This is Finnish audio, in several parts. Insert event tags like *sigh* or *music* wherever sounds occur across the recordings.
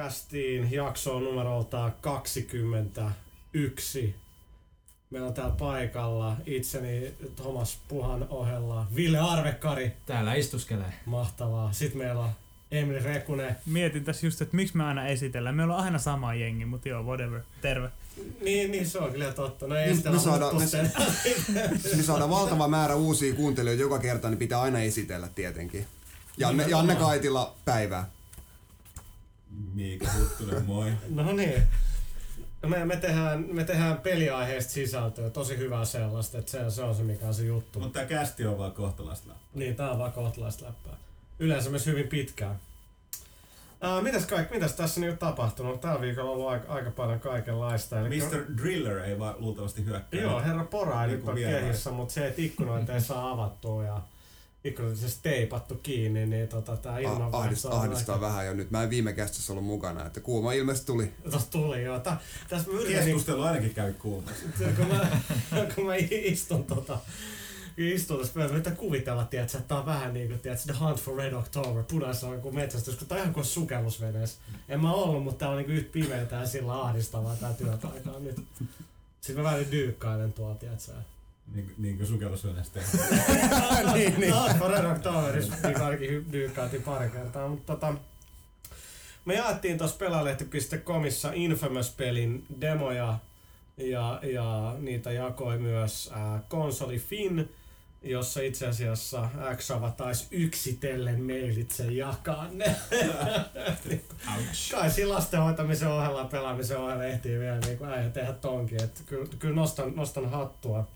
Pelaajakästiin jaksoon numerolta 21. Meillä on täällä paikalla itseni Thomas Puhan ohella Ville Arvekari. Täällä istuskelee. Mahtavaa. Sitten meillä on Emil Rekunen. Mietin tässä just, että miksi me aina esitellään. Meillä on aina sama jengi, mutta joo, whatever. Terve. Niin, niin se on kyllä totta. No ei Niin, sitä me saadaan- mutta me- *laughs* Me saadaan valtava määrä uusia kuuntelijoita joka kerta, niin pitää aina esitellä tietenkin. Janne, Janne Kaitila, päivää. Miika Huttunen, moi. *laughs* No niin. No me, me, tehdään, me tehdään peliaiheista sisältöä, tosi hyvää sellaista, että se, se on se mikä on se juttu. Mutta tää kästi on vaan kohtalaista läpi. Niin, tää on vaan kohtalaista läppää. Yleensä myös hyvin pitkään. Ää, mitäs, kaik, mitäs tässä nyt tapahtunut? Tällä viikolla on ollut aika, aika paljon kaikenlaista. Eli Mr. Driller ei vaan luultavasti hyökkää. Joo, herra Pora ei nyt ole kehissä, mutta se, että ikkunoita ei saa avattua ja siis teipattu kiinni, niin tota, tää Ah, ilmanvaihto ahdistaa, on ahdistaa aika- vähän jo nyt. Mä en viime kästissä ollut mukana, että kuuma ilmeisesti tuli. Tossa tuli joo. Tä, tässä mä yritän, niin, Keskustelu ainakin käy kuumassa. *laughs* kun, mä, *laughs* kun mä istun tota, istun tässä pöydällä, yritän kuvitella, tiedätkö, että tää on vähän niinku, tiedätkö, The Hunt for Red October, punaisella kuin metsästys, kun tää on ihan kuin sukellusveneessä. En mä ollut, mutta tää on niinku yhtä pimeätä ja sillä ahdistavaa tää työpaikka on nyt. Sitten mä vähän dyykkailen tuolla, tiedätkö. Niin, niin kuin sukellusveneestä. *laughs* niin, niin. Hunt for Red Octoberissa niin ainakin hy- dyykkailtiin pari kertaa, mutta tota, me jaettiin tuossa pelalehti.comissa Infamous-pelin demoja ja, ja niitä jakoi myös äh, konsoli Fin, jossa itse asiassa Xava taisi yksitellen meilitse jakaa ne. *laughs* Kai siinä lasten hoitamisen ohella pelaamisen ohella ehtii vielä niin kuin äijä tehdä tonkin. Että kyllä, kyllä nostan, nostan hattua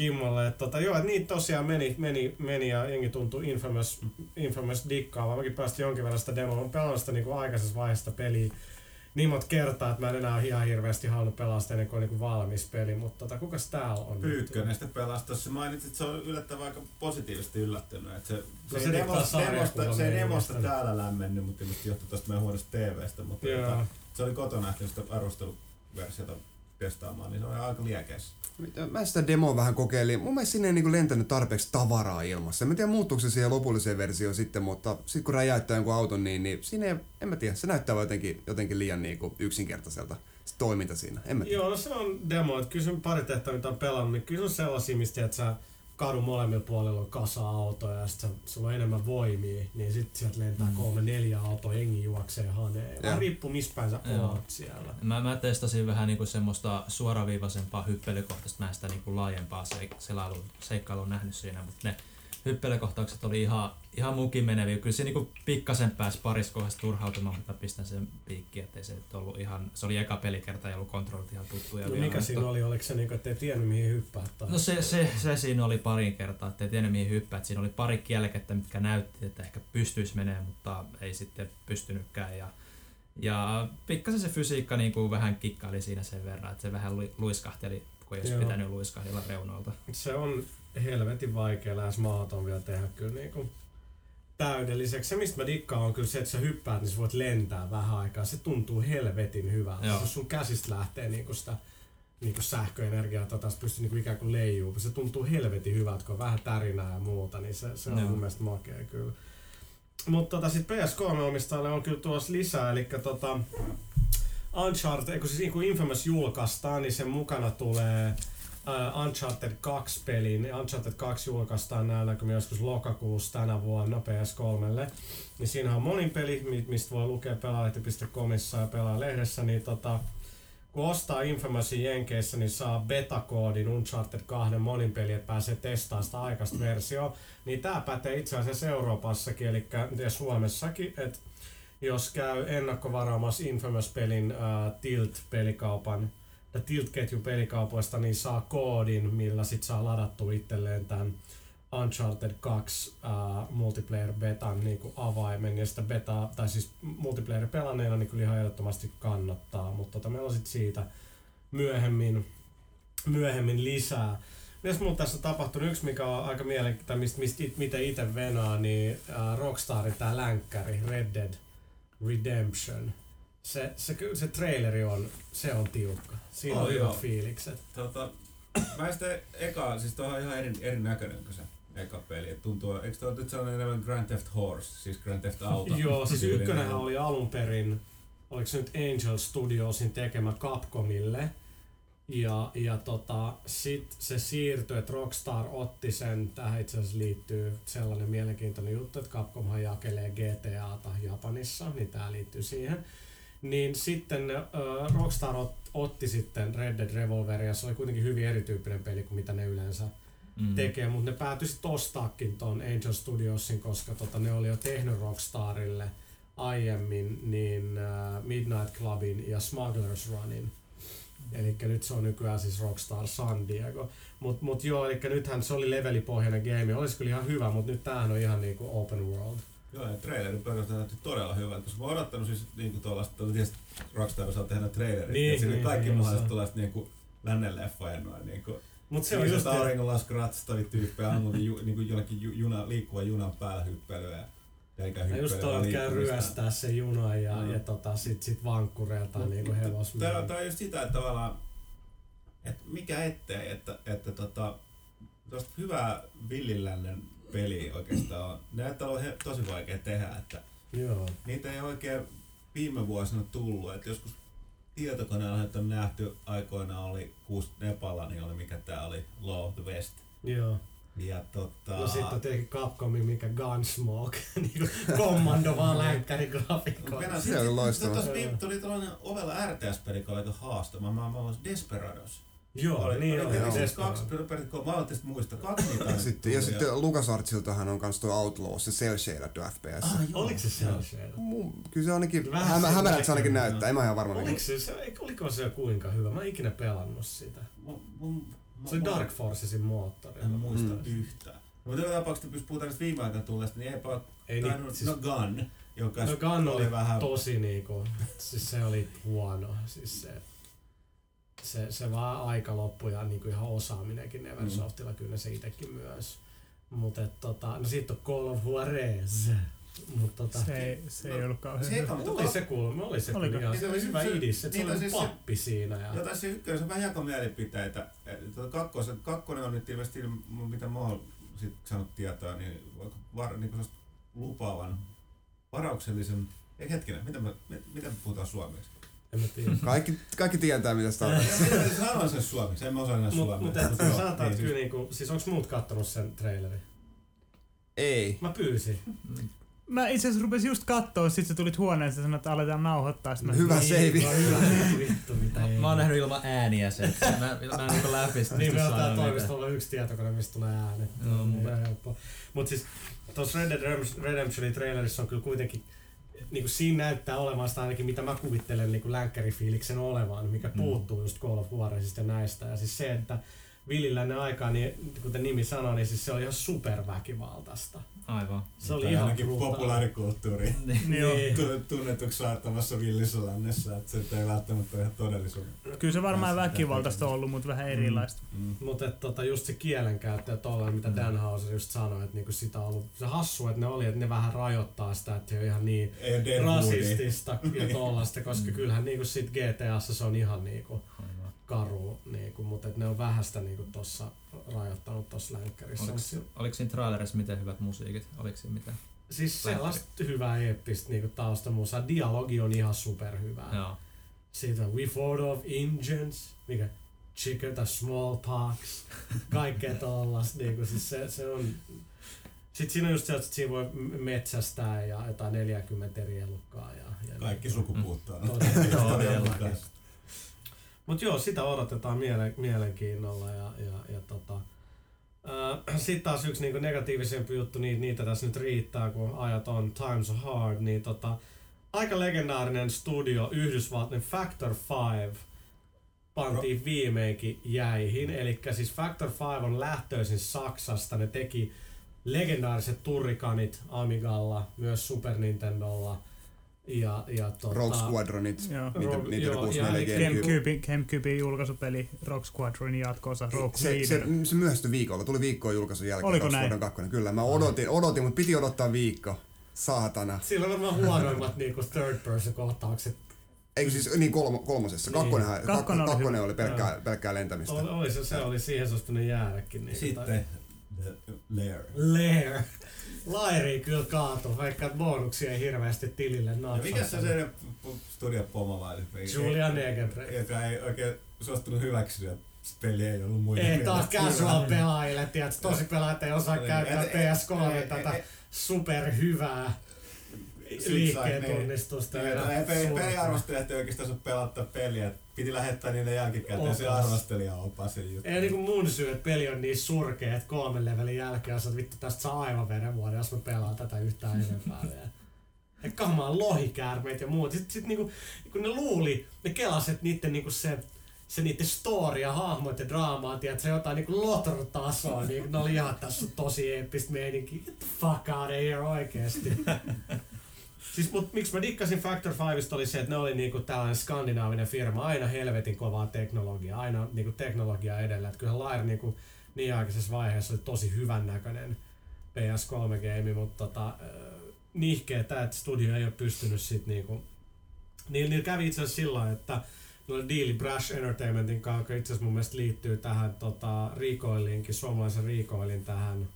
Kimmolle. Että tota, joo, että niitä tosiaan meni, meni, meni ja jengi tuntui Infamous, Infamous dikkaavaa. Mäkin päästin jonkin verran sitä demoa. Mä pelannut sitä niin kuin aikaisessa vaiheessa peliä niin monta kertaa, että mä en enää ihan hirveästi halunnut pelaa sitä ennen kuin on niin kuin valmis peli. Mutta tota, kukas täällä on? Pyykkönen sitten pelasi tossa. Mainitsit, että se on yllättävän aika positiivisesti yllättynyt. Että se, No se, se demosta, demosta, se ei demosta täällä lämmennyt, mutta johtui tästä meidän huonosta TVstä. Mutta tota, se oli kotona ehtinyt sitä arvosteluversiota testaamaan, niin se oli aika liekeessä. Mitä- Mä sitä demoa vähän kokeilin. Mun mielestä sinne ei niinku lentänyt tarpeeksi tavaraa ilmassa. Mä tiedä muuttuuko se siihen lopulliseen versioon sitten, mutta sitten kun räjäyttää jonkun auton, niin, niin siinä ei, en mä tiedä, se näyttää jotenkin, jotenkin liian niinku yksinkertaiselta se toiminta siinä. En mä tiedä. Joo, no se on demo. Että kyllä se pari tehtävää, mitä on pelannut, niin kyllä se on sellaisia, mistä että sä kadun molemmilla puolilla on kasa autoja ja sit sä, sulla on enemmän voimia, niin sit sieltä lentää Mm. kolme, neljä autoa, jengi juoksee haneen. Vaan riippuu missä päin sä Joo. oot siellä. Mä, mä testasin vähän niinku semmoista suoraviivaisempaa hyppelykohtaista, mä en sitä niinku laajempaa seik- selailun, seikkailua nähnyt siinä, mutta ne hyppelykohtaukset oli ihan, ihan mukin meneviä. Kyllä se niinku pikkasen pääsi parissa kohdassa turhautumaan, mutta pistän sen piikki, ettei se nyt ollut ihan, se oli eka pelikerta ja ollut kontrollit ihan tuttuja No vielä. mikä siinä oli? Oliko se niinku, että ei tiennyt mihin hyppää? Tai... No se, se, se siinä oli parin kertaa, ettei tiennyt mihin hyppää. Et Siinä oli pari kielekettä, mitkä näytti, että ehkä pystyisi menemään, mutta ei sitten pystynytkään. Ja, ja pikkasen se fysiikka niin kuin vähän kikkaili siinä sen verran, että se vähän lu- luiskahteli, kun ei olisi Joo. pitänyt luiskahdella reunoilta. Se on helvetin vaikea lähes mahdoton vielä tehdä kyllä niinku täydelliseksi. Se mistä mä dikkaan on kyllä se, että sä hyppäät, niin sä voit lentää vähän aikaa. Se tuntuu helvetin hyvältä. Joo. Jos sun käsistä lähtee niinku sitä niinku sähköenergiaa, tota, sä pystyy niinku ikään kuin leijuu. Se tuntuu helvetin hyvältä, kun on vähän tärinää ja muuta, niin se, se on Joo. mun mielestä makea kyllä. Mutta tota, sitten PS3-omistajalle on kyllä tuossa lisää, eli tota, Uncharted, kun siis kun Infamous julkaistaan, niin sen mukana tulee uh, Uncharted 2 peli. Niin Uncharted 2 julkaistaan näillä näkymin joskus lokakuussa tänä vuonna PS3. Niin siinä on monin peli, mi- mistä voi lukea pelaajalehti.comissa ja pelaajalehdessä, niin tota, kun ostaa Infamousin Jenkeissä, niin saa betakoodin Uncharted 2 monin peli, että pääsee testaamaan sitä aikaista versiota. Niin tää pätee itse asiassa Euroopassakin, eli ja Suomessakin, että jos käy ennakkovaraamassa Infamous-pelin äh, Tilt-pelikaupan tai Tilt-ketjun pelikaupoista, niin saa koodin, millä sit saa ladattua itselleen tämän Uncharted 2 äh, multiplayer betan niin kuin avaimen ja sitä beta, tai siis multiplayer pelanneena niin kyllä ihan ehdottomasti kannattaa, mutta tota, meillä on sit siitä myöhemmin, myöhemmin lisää. Mitäs muuta tässä on tapahtunut? Yksi, mikä on aika mielenkiintoista, mistä, mistä it, mitä itse venaa, niin äh, Rockstarin tää länkkäri Red Dead Redemption. Se, se, ky- se traileri on, se on tiukka. Siinä on Oh, hyvät joo. fiilikset. Tota, mä en sitten eka, siis tuo on ihan eri, erinäköinen kuin se eka peli. Et tuntuu, eikö toi nyt sellainen enemmän Grand Theft Horse, siis Grand Theft Auto? *laughs* Joo, siis ykkönenhän oli alun perin, oliko se nyt Angel Studiosin tekemä Capcomille. Ja, ja tota, sit se siirtyi, että Rockstar otti sen, tähän itse asiassa liittyy sellainen mielenkiintoinen juttu, että Capcomhan jakelee GTAta Japanissa, niin tää liittyy siihen. Niin sitten äh, Rockstar ot, otti sitten Red Dead Revolveria, ja se oli kuitenkin hyvin erityyppinen peli kuin mitä ne yleensä Mm. tekee, mutta ne päätyi sitten ostaakin ton Angel Studiosin, koska tota, ne oli jo tehnyt Rockstarille aiemmin niin äh, Midnight Clubin ja Smugglers Runin. Eli nyt se on nykyään siis Rockstar San Diego. Mut, mut joo, eli nythän se oli levelipohjainen game, olisi kyllä ihan hyvä, mutta nyt tämähän on ihan niinku open world. Joo, ja traileri pelkästään näytti todella hyvältä, koska mä oon odottanut siis niinku tuollaista, tietysti Rockstar osaa tehdä trailerit, Niin, ja niin, kaikki niin, mahdolliset tuollaiset niinku lännen leffoja noin niinku Mut se on just auringonlasku ratsastavia tyyppejä, ammutin *laughs* ju, niinku jollakin ju, juna, liikkuvan junan päällä hyppelyä ja eikä ja hyppelyä. just toi, että käy ryöstää se juna ja, Mm. ja tota, sit, sit vankkureilta niinku Tää, hevosmiehen. tää on just sitä, että tavallaan, että mikä ettei, että, että tota, tuosta hyvää villilännen peliä oikeastaan on. Näyttää olevan tosi vaikea tehdä, että Joo. niitä ei oikein viime vuosina tullut. Että joskus tietokoneella että on nähty aikoina oli kuusi Nepalla, niin oli mikä tää oli, Law of the West. Joo. Ja tota... No sit on tietenkin Capcomin, mikä Gunsmoke, *laughs* niinku kommando vaan länkkäri grafiikoilla. Venä- Se oli loistava. Tuossa tuli tällainen ovella RTS-peli, joka oli aika haastava. Mä, mä olin Desperados. Joo, oli, niin oli, oli. oli, Desperado. kaksi, periaatteessa, mä aloitin muista, kaksi niitä Ja oli sitten, ja sitten LucasArtsiltahan on kans tuo Outlaw, se cel shaded FPS. Ah, joo. Oliko se Joo. siellä? Mun- Kyllä se ainakin, hämä, se- hämärältä se ainakin Joo. näyttää, en mä ihan varma. Oliko se, se, eikö- oliko se kuinka hyvä? Mä en ikinä pelannut sitä. Mun- mun- Se oli Dark Forcesin moottori. En muista Mm. yhtään. Mutta joka tapauksessa, jos puhutaan näistä viime aikoina tulleista, niin eipä ole Ei tainnut, niin, siis, no Gun, joka no Gun oli vähän... tosi niinku, siis se oli huono. Siis se, se, se vaan aika loppui ja niinku ihan osaaminenkin Neversoftilla, kyllä se itekin myös. Mutta tota, no sit on Call of Juarez. Mut tota, Se ei, se ei ollut kauhean Se hyvä. oli se kuulma, oli se Oliko? kyllä ihan, se oli hyvä Se- idis, että se niitä oli siis se- pappi siinä. Ja, Jotain se ykkönen, se on vähän jakomielipiteitä. Et Tuota kakkosen, kakkonen on nyt ilmeisesti, mitä mä oon sit saanut tietoa, niin, vaikka var, niin kuin lupaavan, varauksellisen, ei hetkinen, mitä me, mitä me puhutaan suomeksi? En mä tiedä. Kaikki, kaikki tietää, mitä sitä on. Mä sanon sen suomeksi? En mä osaa enää Mut, suomeksi. mut et, joo, sanotaan, niin että kyllä siis- niinku, siis onks muut kattonut sen trailerin? Ei. Mä pyysin. Mä itse asiassa rupesin just kattoo, sit sä tulit huoneeseen ja sanoit, että aletaan nauhoittaa. Sit mä Hyvä seivi. No hyvä, vittu mitä ei. Mä oon nähnyt ilman ääniä sen. Mä, mä en niinku läpi sitä. Niin, täällä sanoa toimistolla yksi tietokone, mistä tulee ääni. Joo, Mulla on helppo. Mut siis tuossa Red Dead Redemptionin trailerissa on kyllä kuitenkin niin kuin siinä näyttää olevan sitä ainakin, mitä mä kuvittelen niin kuin länkkärifiiliksen olevan, mikä Mm. puuttuu just Call of Juarezista ja näistä. Ja siis se, että Villilläinen aikaa, niin kuten nimi sanoi, niin siis se oli ihan superväkivaltaista. Aivan. Se oli ihan ainakin populaarikulttuuri *laughs* Niin. Niin. tu- tunnetuksi saattamassa villissä lännessä, että se ei välttämättä ole ihan todellisuus. Kyllä se varmaan väkivaltaista on ollut, mutta vähän erilaista. Mm. Mutta tota, just se kielenkäyttö ja tolleen, mitä Mm. Dan Hauser just sanoi, että niinku sitä on ollut se hassu, että ne oli, että ne vähän rajoittaa sitä, että se on ihan niin Ei rasistista ja tollasta, koska Mm. kyllähän niinku sit GTAssa se on ihan niinku Aivan. Karu, niinku, mutta et ne on vähän sitä niinku tossa rajoittanut tossa länkkärissä. Oliko, Mut oliko siinä trailerissa miten hyvät musiikit? Oliko siinä mitään? Siis sellaista hyvää eeppistä niinku taustamusaa. Dialogi on ihan superhyvää. Joo. Siitä we fought off Indians, mikä chicken tai smallpox, kaikkea *laughs* tollasta. Niinku, siis se, se on... Sitten siinä on just se, että siinä voi metsästää ja jotain 40 eri elukkaa. Ja, ja Kaikki sukupuuttaa. Todella- todellakin. Mutta joo, sitä odotetaan miele- mielenkiinnolla. Ja, ja, ja tota, *clears throat* sitten taas yksi niinku negatiivisempi juttu, niin niitä tässä nyt riittää, kun ajat on Times are hard, niin tota, aika legendaarinen studio, Yhdysvaltain Factor 5, pantiin viimeinkin jäihin. Eli siis Factor 5 on lähtöisin Saksasta, ne teki legendaariset turrikanit Amigalla, myös Super Nintendolla. Ja, ja tota, Rogue Squadronit. Joo. Niitä, Rogue- niitä joo, ja 64 eli GameCube. Gamecube, julkaisupeli Rock Squadronin jatko-osa Rogue Se, se, Leader. se myöhästyi viikolla, tuli viikkoa julkaisun jälkeen. Oliko Rogue näin? Squadron 2. Kyllä, mä odotin, odotin, mutta piti odottaa viikko. Saatana. Sillä on varmaan huonoimmat niinku third person kohtaukset. Eikö siis niin kolmo, kolmosessa? Niin. Kakkonen, Kakkonen oli kakkonen oli pelkkää, pelkkää lentämistä. Oli, oli se, se oli siihen suostunut jäädäkin. Niin, Sitten The Lair. Lair. Lairi kyllä kaatu, vaikka bonuksia ei hirveästi tilille napsahtanut. mikä se se studio pomo vai? Julia Negebre. Joka ei oikein suostunut hyväksyä, peli ei ollut muiden Ei taas casual hyvä. pelaajille, tosi pelaajat ei osaa käyttää et- et- PS3 ei- tätä superhyvää liikkeen niin. tunnistusta. Niin, peliarvostelijat ei oikeastaan saa pelata peliä. Piti lähettää niille jälkikäteen se Opas. arvostelija opas juttu. Ei niinku mun syy, että peli on niin surkea, että kolmen levelin jälkeen on, että vittu tästä saa aivan verenvuoden, jos mä pelaan tätä yhtään enempää vielä. *laughs* Ja kamaa lohikäärmeet ja muut. Sitten sit niinku, kun ne luuli, ne kelas, että niitten niinku se, se niiden story ja hahmot ja draamaa, tiedät, se jotain niinku lotro-tasoa, niin ne oli ihan tässä tosi eeppistä meininkiä. Get the fuck out of here oikeesti. *laughs* Siis mut miksi mä dikkasin Factor 5 oli se, että ne oli niinku tällainen skandinaavinen firma, aina helvetin kovaa teknologiaa, aina niinku teknologiaa edellä. Et kyllä Lair niinku niin aikaisessa vaiheessa oli tosi hyvän näköinen PS3-game, mutta tota, äh, nihkeä tää, että studio ei ole pystynyt sit niinku... Niillä, niillä kävi itse asiassa sillä että ne oli diili Brash Entertainmentin kanssa, joka itse asiassa mun mielestä liittyy tähän tota, Recoilinkin, suomalaisen Recoilin tähän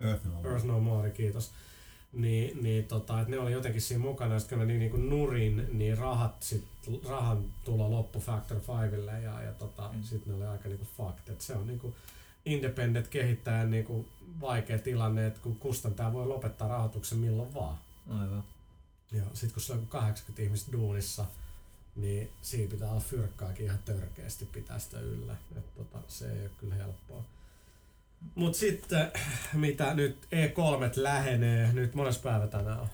Earth no Earth No More, kiitos. Niin, niin tota, että ne oli jotenkin siinä mukana, ja sitten kun ne niin, niin nurin, niin rahat sit, rahan tulo loppu Factor 5 ja, ja tota, Mm. mm. sitten ne oli aika niin kuin fucked. Et se on niin kuin independent kehittäjän niin kuin vaikea tilanne, että kun kustantaja voi lopettaa rahoituksen milloin vaan. Aivan. Ja sitten kun sulla on 80 ihmistä duunissa, niin siinä pitää olla fyrkkaakin ihan törkeästi pitää sitä yllä. Et tota, se ei ole kyllä helppoa. Mut sitten, *clears throat* mitä nyt E3 lähenee, nyt mones päivä tänään on?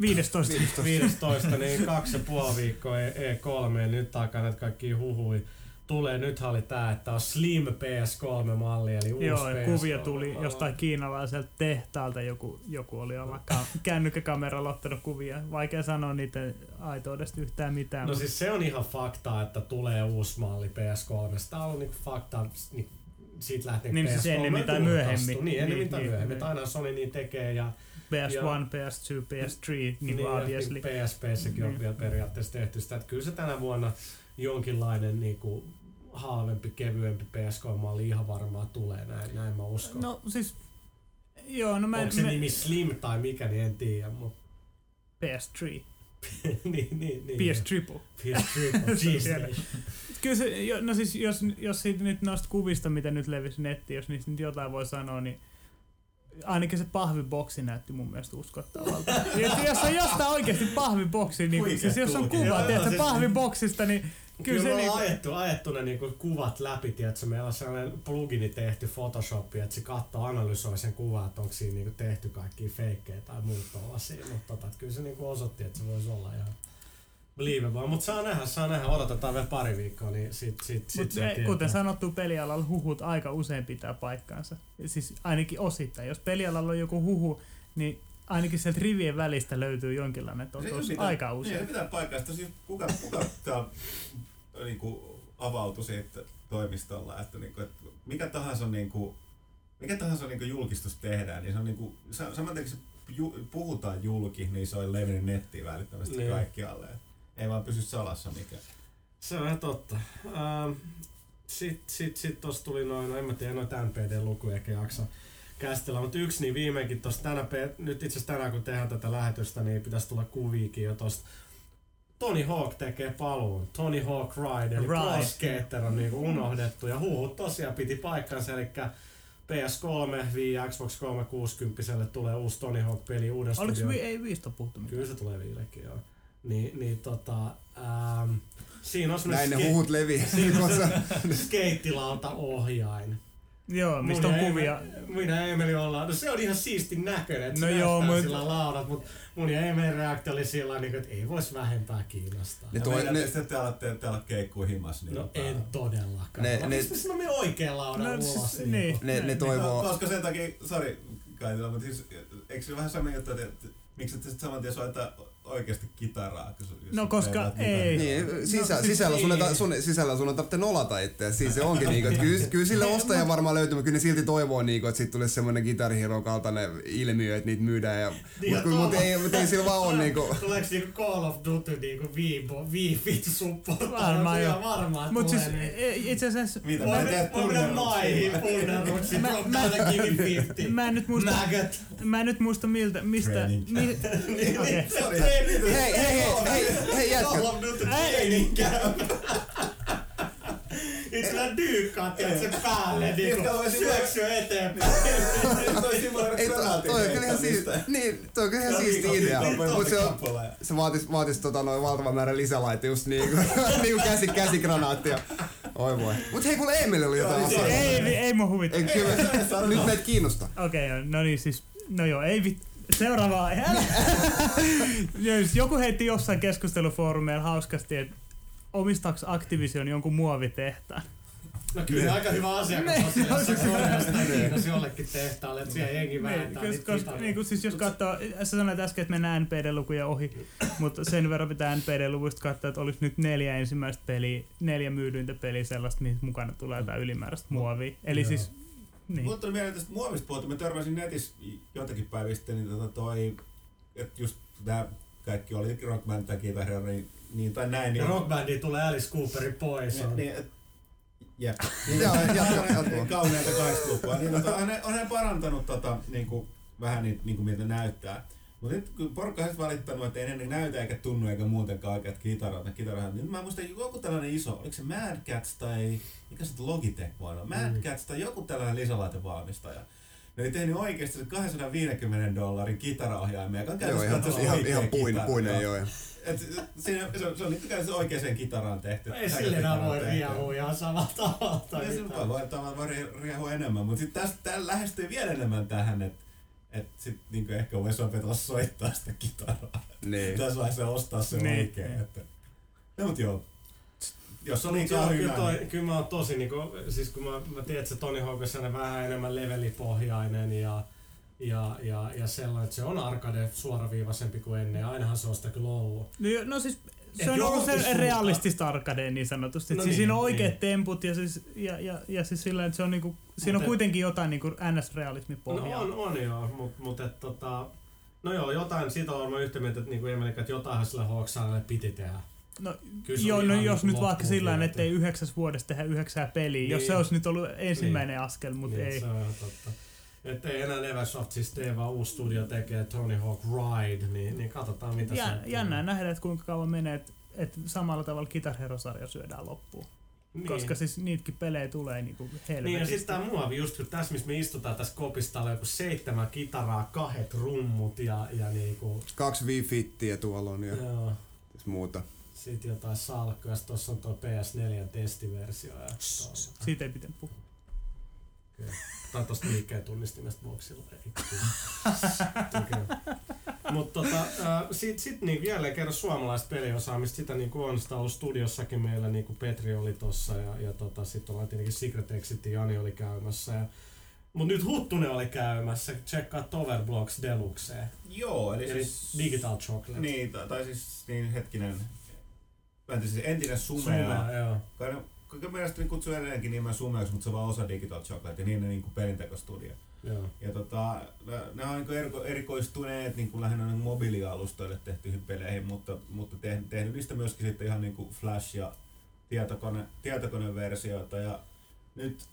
15. 15, niin *laughs* kaksi ja puoli viikkoa E- E3, ja nyt alkaa näitä kaikki huhui. Tulee, nythän oli tää, että on Slim PS3-malli, eli uusi Joo, ja PS3 kuvia tuli jostain kiinalaiselta tehtaalta, joku, joku oli olla ka- kännykkäkameralla ottanut kuvia. Vaikea sanoa niiden aitoudesta yhtään mitään. No mut- siis se on ihan faktaa, että tulee uusi malli PS3. Tämä on niinku fakta, niin siitä lähtien Niin PS3 siis ennemmin tai myöhemmin. Niin, ennemmin Niin, tai niin, myöhemmin. niin. Aina Sony niin tekee ja PS1, PS2, PS3, niin kuin ja obviously. PSPssäkin on Niin. vielä periaatteessa tehty sitä, että kyllä se tänä vuonna jonkinlainen niinku halvempi, kevyempi PS3-malli ihan varmaan tulee, näin, näin mä uskon. No siis, joo, no mä Onko se mä, nimi Slim tai mikä, niin en tiedä, mutta PS3, *laughs* niin, niin, niin. PS Triple. PS3, Tiedän. *laughs* jeez. Kyllä se, jo, no siis jos, jos siitä nyt noista kuvista, mitä nyt levisi nettiin, jos niistä nyt jotain voi sanoa, niin ainakin se pahviboksi näytti mun mielestä uskottavalta. *laughs* Ja jos on jostain oikeasti pahviboksi, niin Huikea siis jos on kuva, tiedätkö, siis- pahviboksista, niin Kyllä, Kyllä se niinku- ajettu, ajettu ne niinku kuvat läpi, tiedätkö, meillä on sellainen plugini tehty Photoshopiin, että se katsoo, analysoi sen kuvan, että onko siinä niinku tehty kaikki feikkejä tai muut tollasia, mutta tota, kyllä se niinku osoitti, että se voisi olla ihan believable. Mutta saa nähdä, saa nähdä, odotetaan vielä pari viikkoa, niin sit, sit, sit Mutta se kuten sanottu, pelialalla huhut aika usein pitää paikkaansa. Siis ainakin osittain. Jos pelialalla on joku huhu, niin ainakin sieltä rivien välistä löytyy jonkinlainen totuus aika usein. se pitää paikkaista. Siis kuka, kuka tää, niinku, avautui siitä toimistolla, että, niinku, että mikä tahansa, niinku, mikä tahansa niinku, julkistus tehdään, niin se on saman tien kun se ju, puhutaan julki, niin se on levinnyt nettiin välittömästi Niin. kaikkialle. Ei vaan pysy salassa mikään. Se on ihan totta. Ähm, sitten sit, sit tossa tuli noin, no en mä tiedä, noita NPD-lukuja eikä jaksa käsitellä, mutta yksi niin viimeinkin tossa tänä, nyt itse asiassa tänään kun tehdään tätä lähetystä, niin pitäisi tulla kuviikin jo tosta. Tony Hawk tekee paluun. Tony Hawk Ride, eli Ride. Pro Skater on niinku unohdettu ja huhut tosiaan piti paikkansa, eli PS3, Wii, Xbox 360 tulee uusi Tony Hawk-peli uuden Oliko studion- vi- ei viistä puhuttu mitään? Kyllä se tulee viillekin, joo. Niin, niin tota, ähm, siinä on Näin ne huhut leviää. Siinä on *laughs* se skeittilauta ohjain. Joo, mistä on kuvia. Emeli- Minä ja Emeli ollaan. No se on ihan siisti näköinen, että No se joo, mut- sillä laudat, mutta mun ja Emelin reaktio oli sillä niin että ei vois vähempää kiinnostaa. Ne Ja toi- meidän ne- tietysti te alatte, te alatte keikkuu himas. Niin No tota- en todellakaan. Ne- Ne, ne- ne, Miksi mä sanon oikein laudan No, ulos? siis- niin. niin. Ne, ne Niin, toivoo... Koska sen takia, sori Kaitila, mutta siis, eikö se vähän sama juttu, että, että miksi et saman tien soita oikeasti kitaraa? No, koska ei. mitään? Niin, sisä, No, siis sisällä, sun ei, sun, sisällä sun on tarvitse nolata itse. Siis se onkin niinku, että kyllä, kyllä sille ostaja varmaan löytyy, mutta kyllä ne silti toivoo niinku, että siitä tulisi semmoinen Guitar kaltainen ilmiö, että niitä myydään. Ja, Niin, mutta, mut, ei, mut ei sillä vaan ole niinku. Tuleeko niinku Call of Duty niinku Wii, Wii Fit support? Varmaan jo. Varmaan Mut siis niin. itse asiassa Mitä? Mä voi mennä punneruksia. maihin punneruksia. Mä- mä- down and give me 50. mä en nyt muista, mä en nyt muista miltä, mistä, Training. Training. Hei, hei, hei, hei, hei jätkä. Call of Duty Ei. training camp. Nyt sillä dyykkaat se päälle niinku syöksyä eteenpäin. Ei, toi, on kyllä ihan siisti, niin, toi on kyllä ihan siisti idea, mutta se, se vaatis, vaatis tota noin valtavan määrän lisälaite just niinku, niinku käsi, käsikranaattia. Oi voi. Mut hei, kuule Emil oli jotain asiaa. Ei, ei, ei mun huvita. Ei, kyllä, nyt meitä kiinnostaa. Okei, okay, no niin siis, no joo, ei vit... Seuraava aihe. *laughs* Jos Joku heitti jossain keskustelufoorumeilla hauskasti, että omistaaks Activision jonkun muovitehtaan? No kyllä aika hyvä asia, kun no, se Kiinassa Kiinassa jollekin tehtaalle, että siellä jengi Niin, vähentää niitä niin kuin siis jos katsoo, sä sanoit äsken, että mennään NPD-lukuja ohi, mutta sen verran pitää NPD-luvuista katsoa, että olisi nyt neljä ensimmäistä peliä, neljä myydyintä peliä sellaista, mihin mukana tulee jotain ylimääräistä muovia. Eli Joo. siis, niin. Mulle tuli mieleen tästä muovista puhuttu. Mä törmäsin netissä jotakin päivistä, niin tota toi, että just tää kaikki oli Rock Band tai Hero, niin, niin tai näin. Ja Niin, Rockbandiin tulee Alice Cooperi pois. niin, niin, et, jep. Joo, jatka, jatka. Kauneita 80-lukua. Niin, tota, on, ne, on ne parantanut tota, niinku, vähän niitä, niinku, miltä näyttää. Mutta nyt kun porukka on valittanut, että ei ne näytä eikä tunnu eikä muutenkaan oikeat kitarat, ne kitarahat, niin mä muistan joku tällainen iso, oliko se Mad Cats tai mikä se Logitech voi olla, Mad Mm. Cats tai joku tällainen lisälaitevalmistaja. Ne oli tehnyt oikeasti sen 250 dollarin kitaraohjaimen, joka on käytössä ihan, ihan, ihan puin, puinen joo. Et, siinä, se, on, se on niin käytössä oikeaan kitaraan tehty. Ei sille enää voi riehua ihan samalla tavalla. se mitään. voi, voi, riehua enemmän, mutta sitten tästä lähestyy vielä enemmän tähän, että et sit niinku ehkä voisi opetella soittaa sitä kitaraa. Niin. Tässä vaiheessa ostaa se Niin. oikein. Että. No mut joo. Jos on liikaa joo, hyvä, kyllä, toi, niin kyllä mä oon tosi niinku, siis kun mä, mä tiedän, että se Tony Hawk on vähän enemmän levelipohjainen ja, ja, ja, ja sellainen, että se on arcade suoraviivaisempi kuin ennen. Ainahan se on sitä kyllä ollut. No, no siis se on ollut se realistista arcadea niin sanotusti. No No siis niin, siinä on niin. oikeat temput ja, siis, ja, ja, ja siis sillä että se on niinku, siinä on Mut kuitenkin jotain niinku NS-realismin No pohjaa. on, on joo, mutta mut, et, tota, no joo, jotain, siitä on varmaan yhtä mieltä, että niinku Emelikä, että jotain sillä Hawksanalle piti tehdä. No, joo, no jos nyt vaikka sillä tavalla, ettei yhdeksäs vuodessa tehdä yhdeksää peliä, jos Niin. se olisi nyt ollut ensimmäinen askel, mutta niin, ei. Se on totta. Että ei enää Neversoft siis tee, vaan uusi studio tekee Tony Hawk Ride, niin, niin katsotaan mitä Ja, sieltä jännää nähdä, että kuinka kauan menee, että et samalla tavalla Guitar Hero-sarja syödään loppuun. Niin. Koska siis niitäkin pelejä tulee niinku Niin ja sitten tää muovi, just kun tässä missä me istutaan tässä kopissa, täällä on joku seitsemän kitaraa, kahdet rummut ja, ja niinku, Kaksi Wii-fittiä tuolla on ja joo, muuta. sit jotain salkkuja, sit tossa on tuo PS4 testiversio ja Siitä ei pitänyt puhua. Tai tosta liikkeen tunnistimesta boksilla. Mutta tota, äh, sit, sit niin jälleen kerran suomalaista peliosaamista, sitä niin on sitä ollut studiossakin meillä, niin kuin Petri oli tossa ja, ja tota, sitten ollaan tietenkin Secret Exit, Jani oli käymässä. Ja, mut nyt Huttunen oli käymässä, tsekkaa Toverblocks Deluxe, Joo, eli eli siis... Digital Chocolate. Niin, tai, tai siis niin hetkinen, mä en tiedä, siis entinen Sumea. Sumea, joo. Kai mielestäni kutsuu edelleenkin nimen Sumeaksi, mutta se on vaan osa Digital Chocolate ja niin ne niin kuin pelintekostudio. joo. Ja tota, ne on niin eriko, erikoistuneet niin kuin lähinnä niin mobiilialustoille tehtyihin peleihin, mutta, mutta tehnyt, tehnyt niistä myöskin sitten ihan niin kuin Flash- ja tietokone, tietokoneversioita. Ja nyt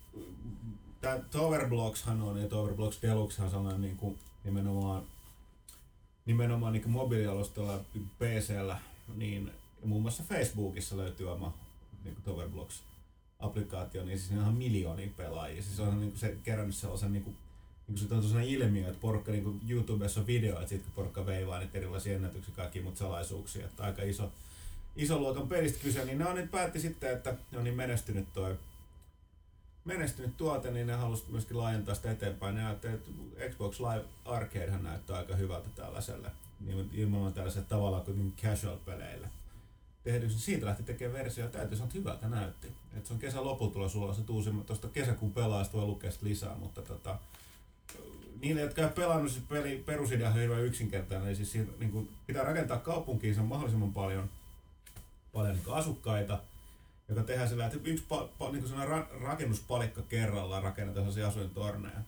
tämä Towerblockshan on, ja Towerblocks Deluxe on sellainen niin kuin nimenomaan, nimenomaan niin mobiilialustalla PCllä, niin muun muassa Facebookissa löytyy oma niin kuin Towerblocks applikaatio, niin siis ihan miljoonia pelaajia. Siis on niin kuin se kerännyt sellaisen niin kuin, niin kuin se on sellainen ilmiö, että porukka niin kuin YouTubessa on video, että sit kun porukka veivaa niitä erilaisia ennätyksiä, kaikki muut salaisuuksia, että aika iso, iso luokan pelistä kyse, niin ne on nyt päätti sitten, että ne on niin menestynyt toi menestynyt tuote, niin ne halusi myöskin laajentaa sitä eteenpäin. Ne että Xbox Live Arcadehan näyttää aika hyvältä tällaiselle, niin ilman tällaiselle tavallaan kuin casual-peleille. Tehdyksi, niin siitä lähti tekemään versio ja täytyy sanoa, että hyvältä näytti. Et se on kesän lopulla sulla se uusi, tuosta kesäkuun pelaajasta voi lukea lisää, mutta tota, niille, jotka on pelannut, siis peli, perusidea on hirveän yksinkertainen. Eli siis siinä, niin kuin, pitää rakentaa kaupunkiin mahdollisimman paljon, paljon niin asukkaita, joka tehdään sillä, että yksi pa, pa, niin ra, rakennuspalikka kerrallaan rakennetaan sellaisia asuintorneja.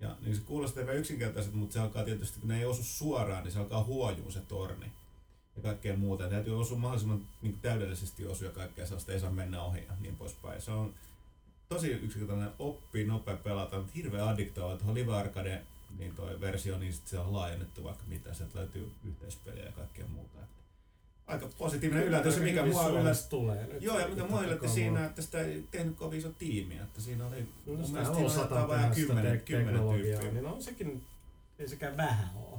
Ja niin se kuulostaa hyvin yksinkertaiselta, mutta se alkaa tietysti, kun ne ei osu suoraan, niin se alkaa huojua se torni ja kaikkea muuta. Täytyy osua mahdollisimman niin täydellisesti osua kaikkea sellaista, ei saa mennä ohi ja niin poispäin. Se on tosi yksinkertainen, oppii nopea pelata, mutta hirveän addiktoiva. Tuohon Live Arcade niin toi versio, niin sit se on laajennettu vaikka mitä, sieltä löytyy yhteispeliä ja kaikkea muuta. Että aika positiivinen yllätys, mikä mua yllätti. tulee nyt. Joo, ja mikä mua yllätti siinä, että sitä ei tehnyt kovin iso tiimi, että siinä oli No, mun mielestä siinä oli vähän sitä kymmenen, kymmenen tyyppiä. niin on sekin, ei sekään vähän oo.